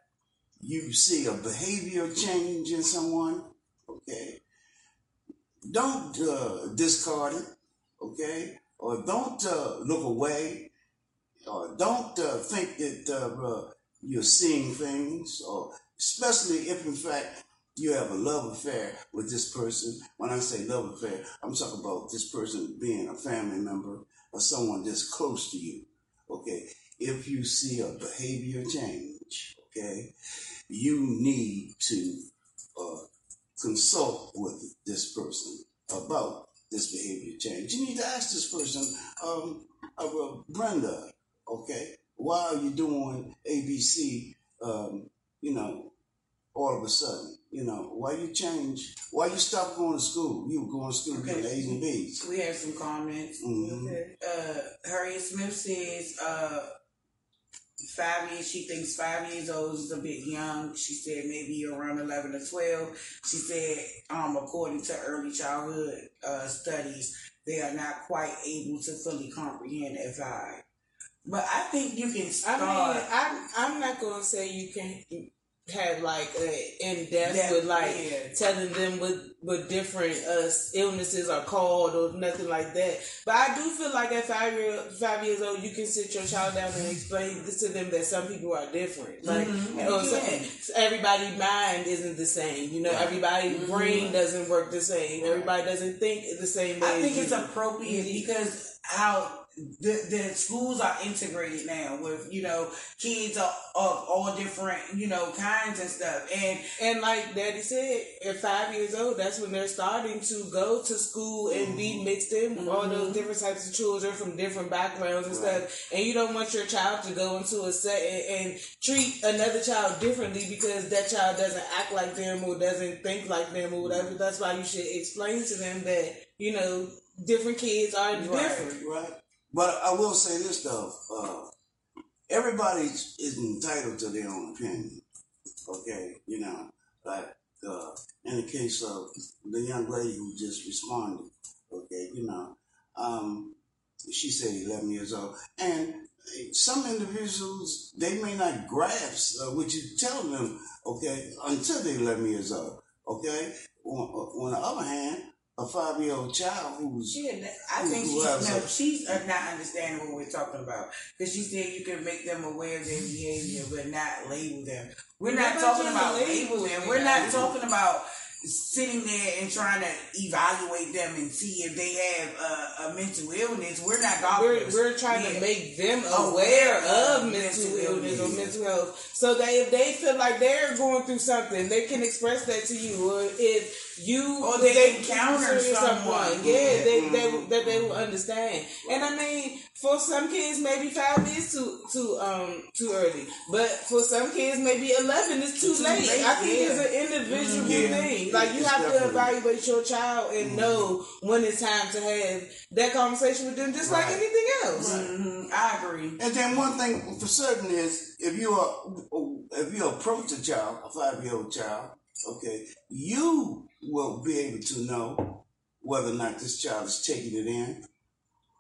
you see a behavior change in someone, okay, don't uh, discard it, okay, or don't uh, look away, or don't uh, think that uh, uh, you're seeing things, or especially if in fact you have a love affair with this person. When I say love affair, I'm talking about this person being a family member or someone that's close to you. Okay. If you see a behavior change, okay, you need to uh, consult with this person about this behavior change. You need to ask this person, um, uh, Brenda, okay, why are you doing ABC, um, you know, all of a sudden? You know, why you change? Why you stop going to school? You were going to school Okay. getting A's and B's. We have some comments. Mhm. Okay. Uh, Harriet Smith says, uh, five years, she thinks five years old is a bit young. She said maybe around 11 or 12. She said, um, according to early childhood uh, studies, they are not quite able to fully comprehend at five. But I think you can I start. mean, I'm I'm not gonna say you can have like in depth with like yeah. telling them what what different uh, illnesses are called or nothing like that. But I do feel like at five year five years old, you can sit your child down and explain this to them that some people are different. Like Mhm. or some- Yeah. everybody's mind isn't the same. You know, everybody's Mhm. brain doesn't work the same. Everybody doesn't think the same way. I think it's you. appropriate because how the the schools are integrated now with you know kids of, of all different you know kinds and stuff and And like Daddy said, at five years old, that's when they're starting to go to school and be mm-hmm. mixed in with all those mm-hmm. different types of children from different backgrounds and Right. stuff. And you don't want your child to go into a set and, and treat another child differently because that child doesn't act like them or doesn't think like them or whatever. Mm-hmm. That's why you should explain to them that, you know, different kids are different. Right. But I will say this though, uh, everybody is entitled to their own opinion. Okay, you know, like uh, in the case of the young lady who just responded. Okay, you know, um, she said 11 years old, and some individuals they may not grasp uh, what you're telling them. Okay, until they're 11 years old. Okay, on, on the other hand, a five-year-old child who's yeah, that- I think Who she, has no, she's uh, not understanding what we're talking about because she said you can make them aware of their behavior but not label them. We're not We're talking about to labeling. We're not talking about sitting there and trying to evaluate them and see if they have uh, a mental illness. We're not We're, we're trying Yeah. to make them Aware aware of of mental mental illness or mental health. So that if they feel like they're going through something, they can express that to you. Or if you Or they encounter consider someone. yeah, they, they, that they will understand. And I mean, for some kids, maybe five is too too um too early, but for some kids, maybe eleven is too, Too late. late, I think yeah. it's an individual Yeah. thing. Like you It's have to evaluate your child and know when it's time to have that conversation with them, just like anything else. Mhm, I agree. And then one thing for certain is if you are if you approach a child, a five year old child, okay, you will be able to know whether or not this child is taking it in.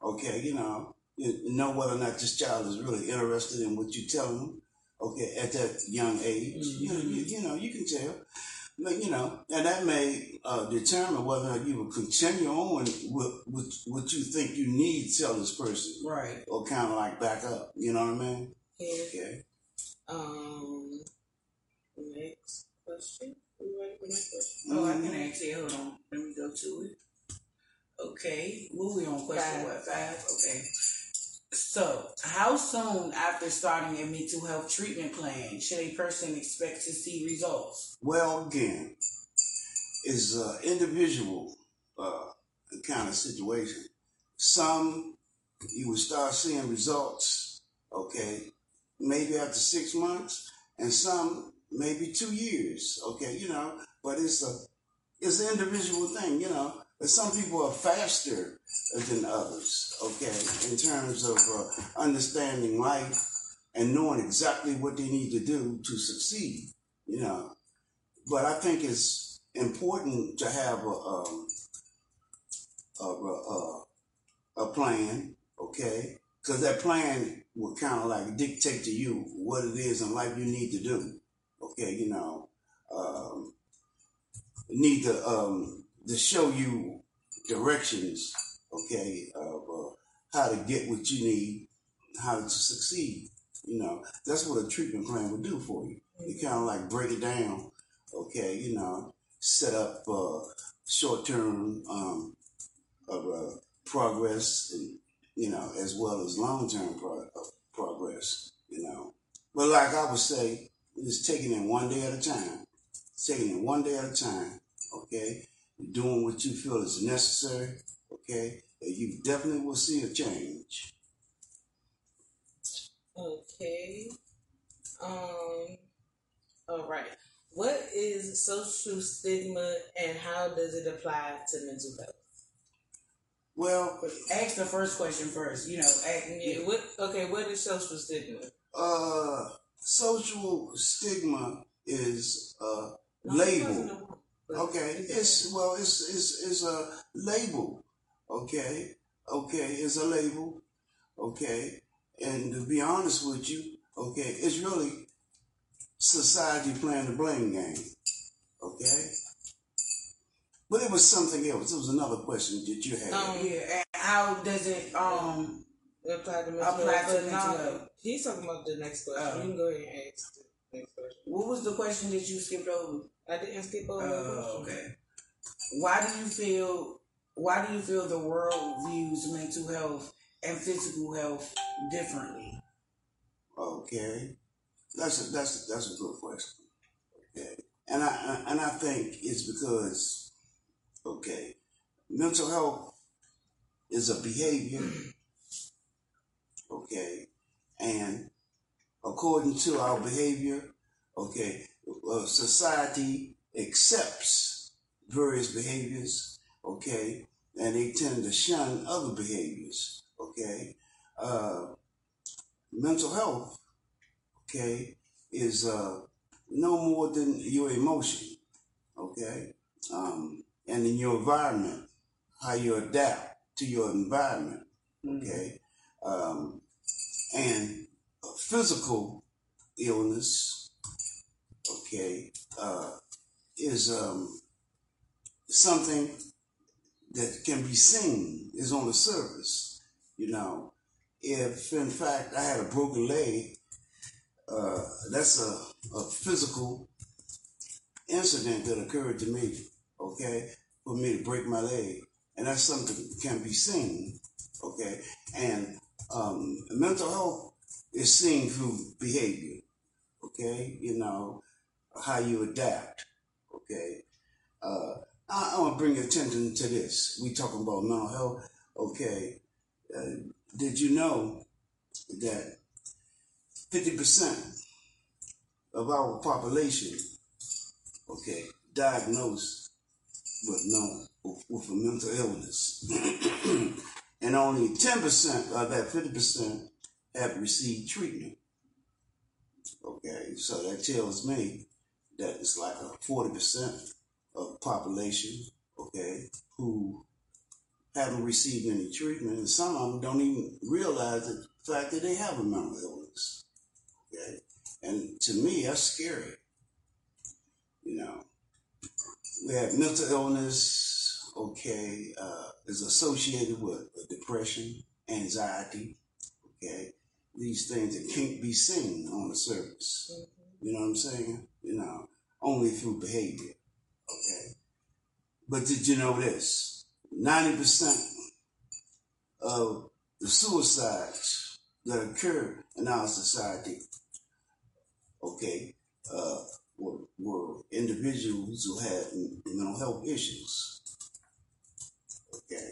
Okay, you know, you know whether or not this child is really interested in what you're telling them. Okay, at that young age, you, know, you, you know, you can tell. But, you know, and that may uh, determine whether or not you will continue on with, with what you think you need to tell this person Right. or kind of like back up. You know what I mean? Yeah. Okay. Um. Next question. Are you ready for next question? Oh, I can ask you. Hold on. Let me go to it. Okay. What we on question Five. what? Five? Okay. So, how soon after starting a mental health treatment plan should a person expect to see results? Well, again, is uh, individual uh, kind of situation. Some you will start seeing results, okay, maybe after six months, and some maybe two years, okay, you know. But it's a it's an individual thing, you know. Some people are faster than others, okay, in terms of uh, understanding life and knowing exactly what they need to do to succeed, you know. But I think it's important to have a um, a, a, a plan, okay? Because that plan will kind of like dictate to you what it is in life you need to do, okay? You know, um, need to um, to show you directions, okay, of uh, how to get what you need, how to succeed. You know, that's what a treatment plan would do for you. You kind of like break it down, Okay, you know, set up uh, short term um, of uh, progress, and, you know, as well as long term pro- uh, progress. You know, but like I would say, it's taking it one day at a time. Taking it one day at a time. Okay, doing what you feel is necessary. Okay, and you definitely will see a change. Okay. Um. All right. What is social stigma and how does it apply to mental health? Well, Ask the first question first. You know, ask, Yeah. What? Okay. What is social stigma? uh, social stigma is No, label. it wasn't a word, but- Okay, it's well, it's it's it's a label. Okay, okay, it's a label. Okay, and to be honest with you, okay, it's really society playing the blame game. Okay, but it was something else. It was another question that you had. Um, yeah. How does it um apply to mental Apply health. to mental now, health. He's talking about the next question. Oh. you can go ahead and ask the next question. what was the question that you skipped over? I didn't skip over the Oh, question. okay. Why do you feel why do you feel the world views mental health and physical health differently? Okay, that's a, that's a, that's a good question. Okay, and I and I think it's because okay, mental health is a behavior. Okay, and according to our behavior, okay, uh, society accepts various behaviors. Okay, and they tend to shun other behaviors. Okay. Uh, mental health, okay, is uh, no more than your emotion, okay, um, and in your environment, how you adapt to your environment, okay, um, and physical illness, okay, uh, is um, something that can be seen, is on the surface, you know if in fact I had a broken leg, uh, that's a, a physical incident that occurred to me, okay, for me to break my leg. And that's something that can be seen, okay? And um, mental health is seen through behavior, okay? You know, how you adapt, okay? Uh, I, I want to bring attention to this. We talking about mental health, okay? Uh, did you know that 50% of our population, okay, diagnosed with, no, with a mental illness? and only 10% of that 50% have received treatment. Okay, so that tells me that it's like a 40% of the population, okay, who haven't received any treatment, and some of them don't even realize the fact that they have a mental illness. Okay, and to me, that's scary. You know, we have mental illness. Okay, uh, is associated with depression, anxiety. Okay, these things that can't be seen on the surface. You know what I'm saying? You know, only through behavior. Okay, but did you know this? 90% of the suicides that occur in our society, okay, uh, were, were individuals who had mental health issues. Okay.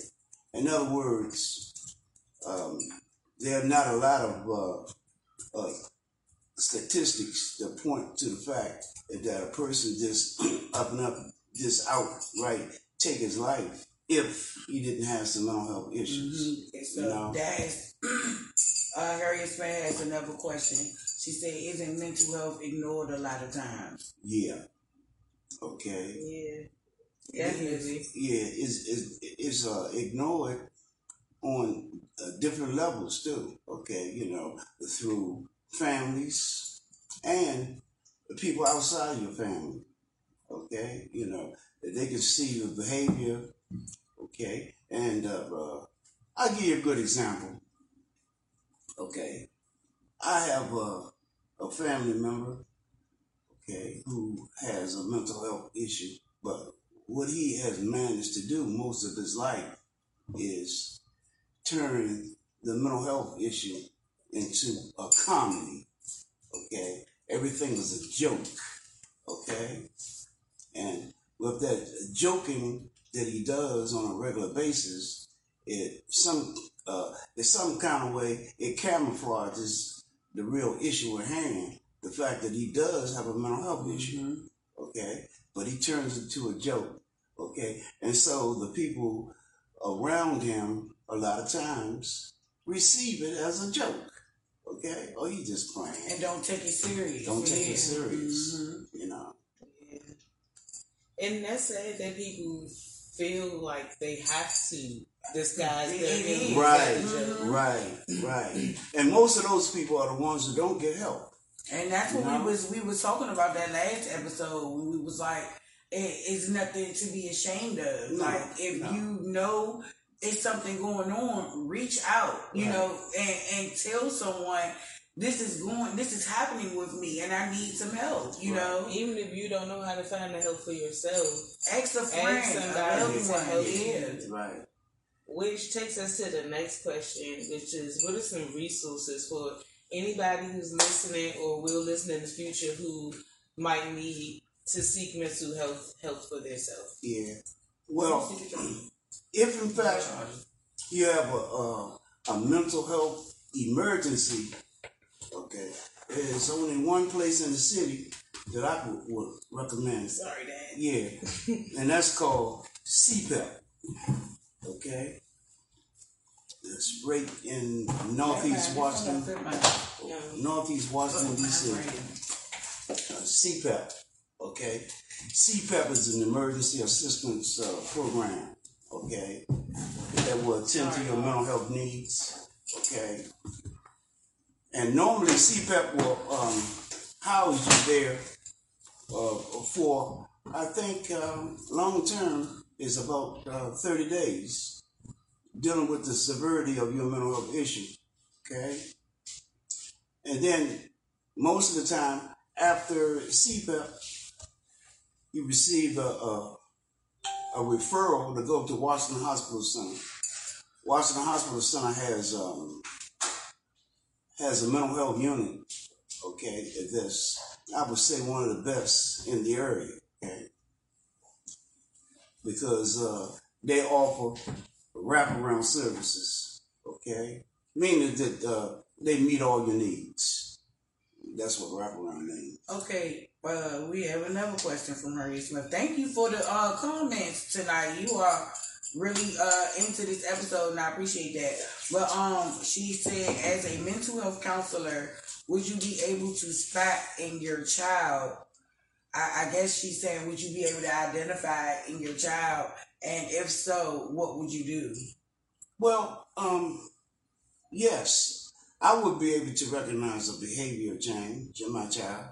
In other words, um, there are not a lot of uh, uh, statistics that point to the fact that a person just up and up, just outright take his life if he didn't have some mental health issues. Mhm. So You know? that is uh Harriet Span has another question. She said, Isn't mental health ignored a lot of times? Yeah. Okay. Yeah, definitely. Yeah, it's it's, it's uh, ignored on uh, different levels too. Okay, you know, through families and the people outside your family. Okay, you know, they can see your behavior. Okay, and uh, uh, I'll give you a good example. Okay, I have a, a family member. okay, who has a mental health issue, but what he has managed to do most of his life is turn the mental health issue into a comedy. Okay, everything was a joke. Okay, and with that joking that he does on a regular basis, it some uh, in some kind of way it camouflages the real issue at hand. The fact that he does have a mental health issue, okay, but he turns it to a joke, okay, and so the people around him a lot of times receive it as a joke, okay, or you just playing. And don't take it serious. Don't take Yeah. it serious, Mhm. you know. And that's sad that people feel like they have to disguise their Right, joke. right, right. And most of those people are the ones who don't get help. And that's what No. we was we was talking about that last episode. when We was like, it, it's nothing to be ashamed of. No, like if no. you know it's something going on, reach out, you Right. know, and and tell someone this is going, this is happening with me, and I need some help. You Right. know, Even if you don't know how to find the help for yourself, ask a friend, a somebody to help Yeah. you. Right. which takes us to the next question, which is what are some resources for anybody who's listening or will listen in the future who might need to seek mental health help for themselves? Yeah. Well, if in fact you have a, a, a mental health emergency, okay, there's only one place in the city that I would, would recommend. Sorry, Dad. Yeah, and that's called CPEP. Okay, it's right in Northeast Washington, Northeast Washington D.C. Uh, CPEP. Okay, CPEP is an emergency assistance uh, program. Okay, that will attend to your mental health needs. Okay, and normally CPEP will um, house you there uh, for I think um, long term is about uh, 30 days, dealing with the severity of your mental health issue. Okay, and then most of the time after CPEP, you receive a, a, a referral to go to Washington Hospital Center. Washington Hospital Center has um, has a mental health unit. Okay, that's I would say one of the best in the area. Okay, because uh, they offer wraparound services. Okay, meaning that uh, they meet all your needs. That's what wraparound means. Okay, uh, we have another question from Harriet Smith. Thank you for the uh, comments tonight. You are really uh, into this episode, and I appreciate that. But um, she said, as a mental health counselor, would you be able to spot in your child? I, I guess she's saying, would you be able to identify in your child? And if so, what would you do? Well, um, yes, I would be able to recognize a behavior change in my child.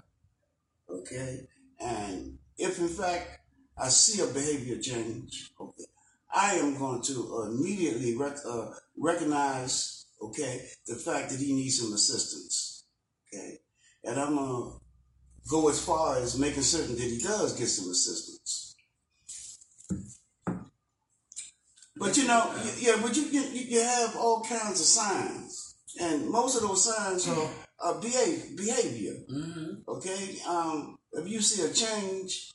Okay, and if in fact I see a behavior change, okay, I am going to immediately rec- uh, recognize, okay, the fact that he needs some assistance. Okay, and I'm gonna go as far as making certain that he does get some assistance. But you know, yeah, but you, you you have all kinds of signs, and most of those signs are, are behave, behavior. Mm-hmm. Okay, um, if you see a change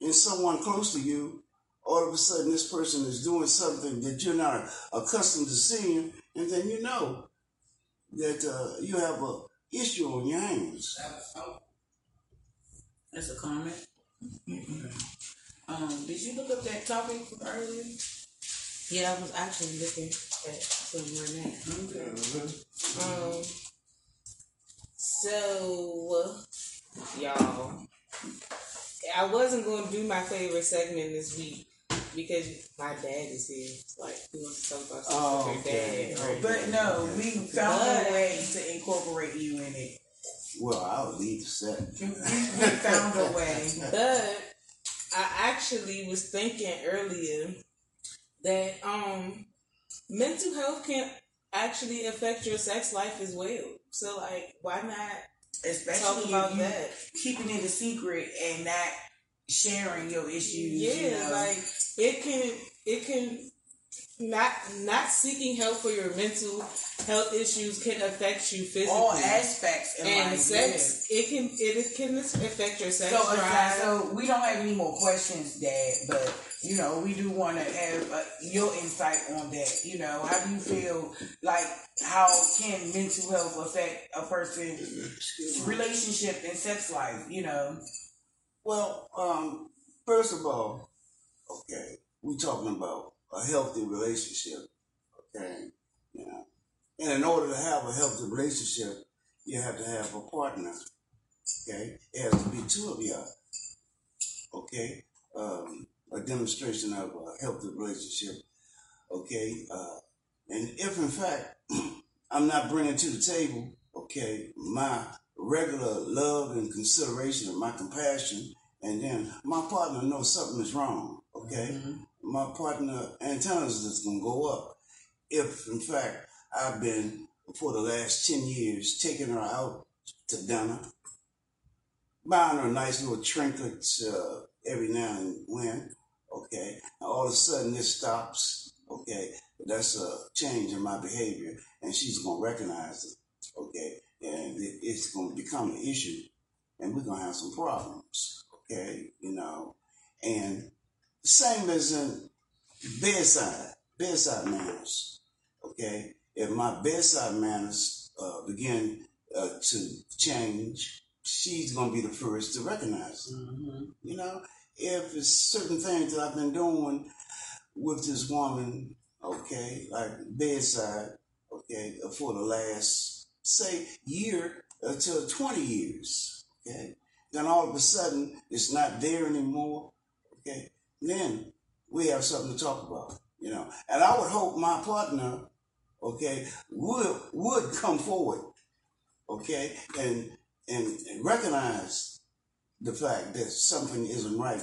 in someone close to you, all of a sudden this person is doing something that you're not accustomed to seeing, and then you know that uh, you have a issue on your hands. That's a comment. Um, did you look up that topic earlier? Yeah, I was actually looking at somewhere now. Okay. Um, so y'all, I wasn't going to do my favorite segment this week because my dad is here. Like he wants to talk about something Oh, with your okay. dad. right? But no, we found But- a way to incorporate you in it. Well, I'll leave the set. We, we, we found a way. But I actually was thinking earlier that um mental health can actually affect your sex life as well. So like why not especially Talk about that. keeping it a secret and not sharing your issues. Yeah, you know. like it can it can not not seeking help for your mental health issues can affect you physically. all aspects in and life. sex, it can it can affect your sex So, okay, drive. so we don't have any more questions, Dad, but you know we do want to have uh, your insight on that. You know, how do you feel? Like, how can mental health affect a person's relationship and sex life? You know, Well, um, first of all, okay, we talking about a healthy relationship, okay, know, and in order to have a healthy relationship, you have to have a partner, okay. It has to be two of y'all. okay. Um, a demonstration of a healthy relationship, okay. Uh, and if in fact I'm not bringing to the table, okay, my regular love and consideration and my compassion, and then my partner knows something is wrong, okay? My partner antennas is gonna go up. If in fact I've been for the last ten years taking her out to dinner, buying her nice little trinkets uh, every now and when, okay? All of a sudden this stops, okay? That's a change in my behavior, and she's gonna recognize it, okay? And it, it's gonna become an issue, and we're gonna have some problems, okay? You know, and same as in bedside, bedside manners, okay? If my bedside manners uh, begin uh, to change, she's gonna be the first to recognize it. You know, if it's certain things that I've been doing with this woman, okay, like bedside, okay, for the last say year uh, to twenty years, okay, then all of a sudden it's not there anymore, okay, then we have something to talk about, you know, and I would hope my partner, okay, would would come forward, okay, and and, and recognize the fact that something isn't right,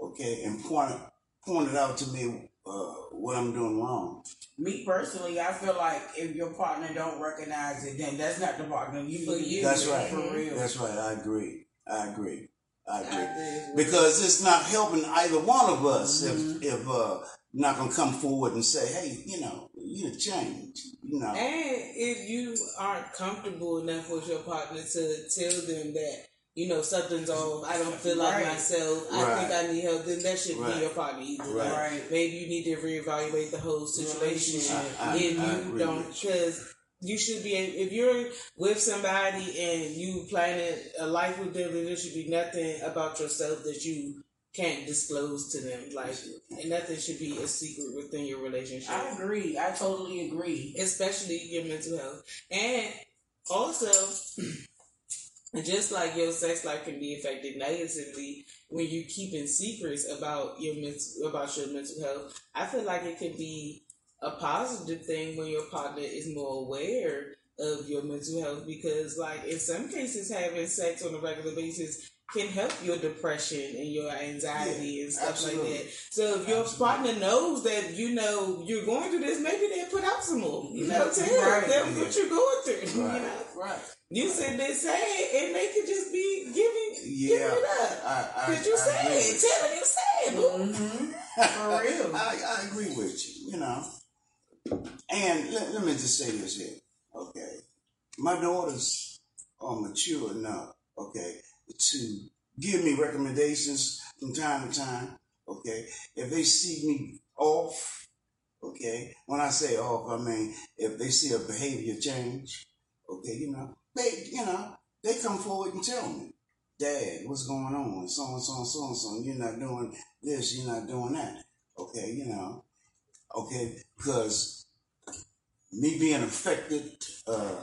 okay, and point it, out to me uh, what I'm doing wrong. me personally, I feel like if your partner don't recognize it, then that's not the partner you For you. That's right. for real. That's right. I agree. I agree. I I agree. agree as well. Because it's not helping either one of us Mhm. if if uh not gonna come forward and say, hey, you know, you need to change. You know. And if you aren't comfortable enough with your partner to tell them that, you know, something's off, I don't feel like Right. myself, I think I need help, then that shouldn't Right. be your partner either. Right. Like, Right. maybe you need to reevaluate the whole situation I- I- if I you agree don't, with you. because you should be, if you're with somebody and you planning a life with them, then there should be nothing about yourself that you can't disclose to them. Like, and nothing should be a secret within your relationship I agree. I totally agree. especially your mental health. And also, just like your sex life can be affected negatively when you keeping secrets about your mental about your mental health, I feel like it can be a positive thing when your partner is more aware of your mental health because like in some cases having sex on a regular basis can help your depression and your anxiety Yeah, and stuff absolutely. like that. So if your Absolutely. partner knows that you know you're going through this, maybe they'll put out some more. You know, tell Right. them what you're going through. Right. You know, Right. you said they say it and they could just be giving Yeah. giving it up. I, I, Cause you I agree it. Tell them you said it. Mm-hmm. For real. I, I agree with you, you know. And let, let me just say this here, okay. My daughters are mature enough, okay, to give me recommendations from time to time, okay. If they see me off, okay, when I say off, I mean if they see a behavior change, okay, you know, they, you know, they come forward and tell me, Dad, what's going on? So and so and so and so. You're not doing this. You're not doing that. Okay, you know. Okay, because me being affected uh,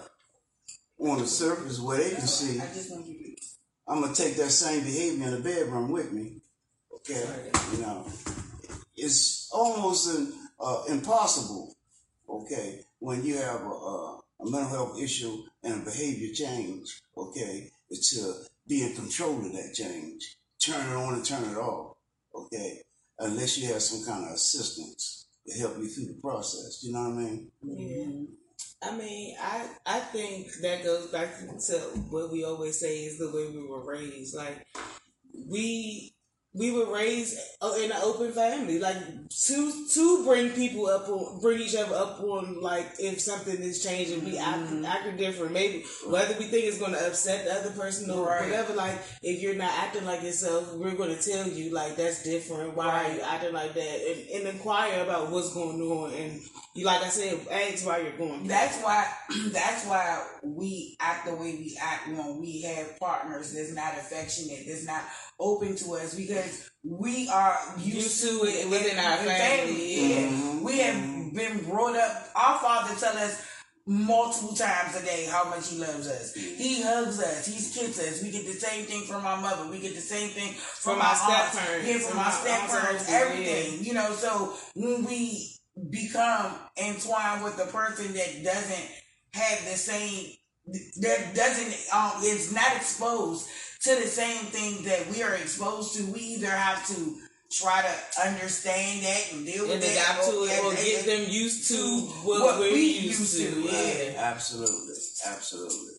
on the surface where they can see, I just want you to. I'm gonna take that same behavior in the bedroom with me. Okay, you know, it's almost an, uh, impossible. Okay, when you have a, a, a mental health issue and a behavior change. Okay, to be in control of that change, turn it on and turn it off. Okay, unless you have some kind of assistance help you through the process. You know what I mean? Yeah. I mean, I I think that goes back to what we always say is the way we were raised. Like we we were raised in an open family, like to to bring people up on, bring each other up on, like if something is changing, we Mm-hmm. act acting different. Maybe whether we think it's going to upset the other person or Right. whatever. Like if you're not acting like yourself, we're going to tell you like that's different. Why are you acting like that? And, and inquire about what's going on. And you, like I said, ask why you're going. That's why that's why we act the way we act when we have partners that's not affectionate, that's not open to us because we are used, Used to it within our with family, Yeah. Mhm. We have been brought up our father tell us multiple times a day how much he loves us. He hugs us, he's kissed us. We get the same thing from our mother. We get the same thing from, From our our aunts. step-parents, Yeah, from, from our our step aunts, parents, uncles, everything. You know, so when we become entwined with a person that doesn't have the same that doesn't um is not exposed to the same thing that we are exposed to, we either have to try to understand that and deal with and that adapt to it or and- get and- them used to to what, what we're we used, used to. to, Yeah. Absolutely, absolutely.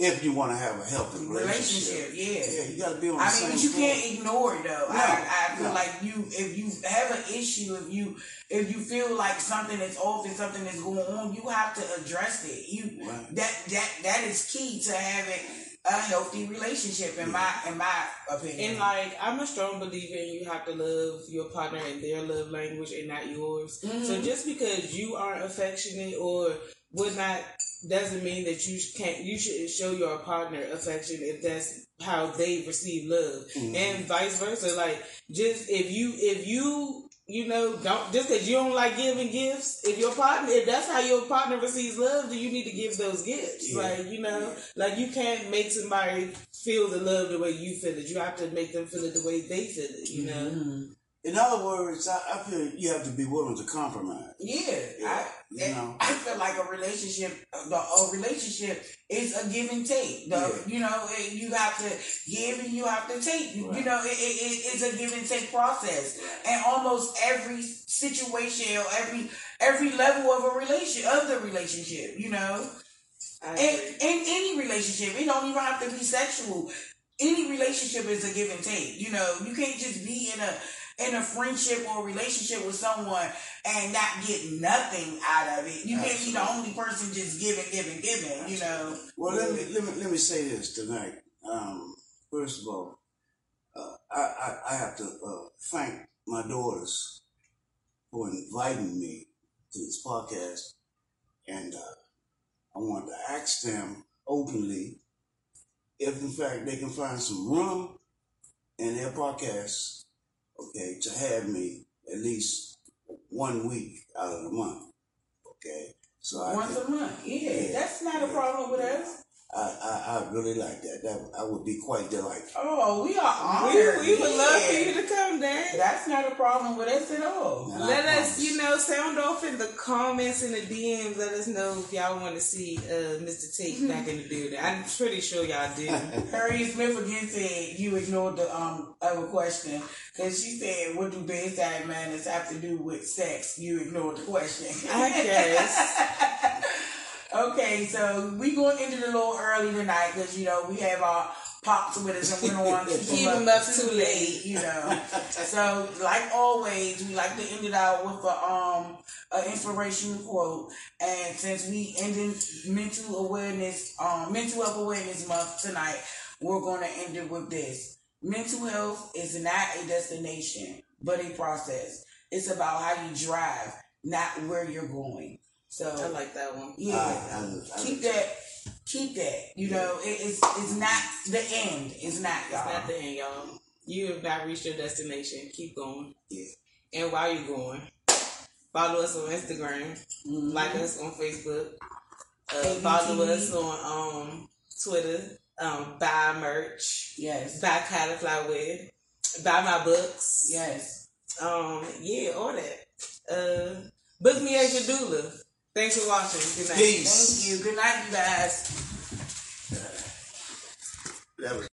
If you want to have a healthy relationship, relationship, yeah. yeah, you got to be on the I same mean, but you floor. can't ignore it though. No, I, I feel no. like you, if you have an issue, if you, if you feel like something is off and something is going on, you have to address it. You Right. that that that is key to having a healthy relationship, in my in my opinion. And like I'm a strong believer in you have to love your partner in their love language and not yours. Mm-hmm. So just because you aren't affectionate or would not doesn't mean that you can't you should show your partner affection if that's how they receive love. Mm-hmm. And vice versa. Like just if you if you you know, don't just because you don't like giving gifts. If your partner, if that's how your partner receives love, then you need to give those gifts. Yeah. Like you know, like you can't make somebody feel the love the way you feel it. You have to make them feel it the way they feel it. You know. Mm-hmm. In other words, I, I feel you have to be willing to compromise. yeah, I, you know. I feel like a relationship, the a relationship is a give and take. The, Yeah. You know, you have to give and you have to take. You, you know, it, it, it- it's a give and take process, and almost every situation or every every level of a relation of the relationship. You know, I in, in any relationship, it don't even have to be sexual. Any relationship is a give and take. You know, you can't just be in a in a friendship or relationship with someone and not get nothing out of it. You can't be the only person just giving, giving, giving. You know. Well, let me let me let me say this tonight. Um, first of all, uh, I, I I have to uh, thank my daughters for inviting me to this podcast, and uh, I want to ask them openly if, in fact, they can find some room in their podcast, okay, to have me at least one week out of the month, okay. So Once a month, yeah, Yeah. that's not a problem with us. I, I, I really like that. That I would be quite delightful. Oh, we are We, honored. we would love for you to come, Dan. That's not a problem with us at all. And I Let us, promise. you know, sound off in the comments and the DMs. Let us know if y'all want to see uh, Mr. Tate back in the building. I'm pretty sure y'all do. Harriet Smith again said you ignored the um other question because she said, "What do bedside manners have to do with sex?" You ignored the question. I guess. okay, so we going into the little early tonight because you know we have our pops with us and we don't want to keep, them up too late. you know. so like always, we like to end it out with a um an inspirational quote. And since we ended mental awareness, um, mental health awareness month tonight, we're going to end it with this: mental health is not a destination, but a process. It's about how you drive, not where you're going. So I like that one. yeah, I- I- I- keep that. Keep that. You know, it, it's it's not the end. It's not, y'all. It's not the end, y'all. You have not reached your destination. Keep going. Yeah. And while you're going, follow us on Instagram. Mhm. Like us on Facebook. Uh, follow us on um, Twitter. Um, buy merch. Yes. Buy cauliflower. Buy my books. Yes. Um, yeah, all that. Uh, book me as your doula. Thanks for watching. Good night. Peace. Thank you. Good night, you guys. That was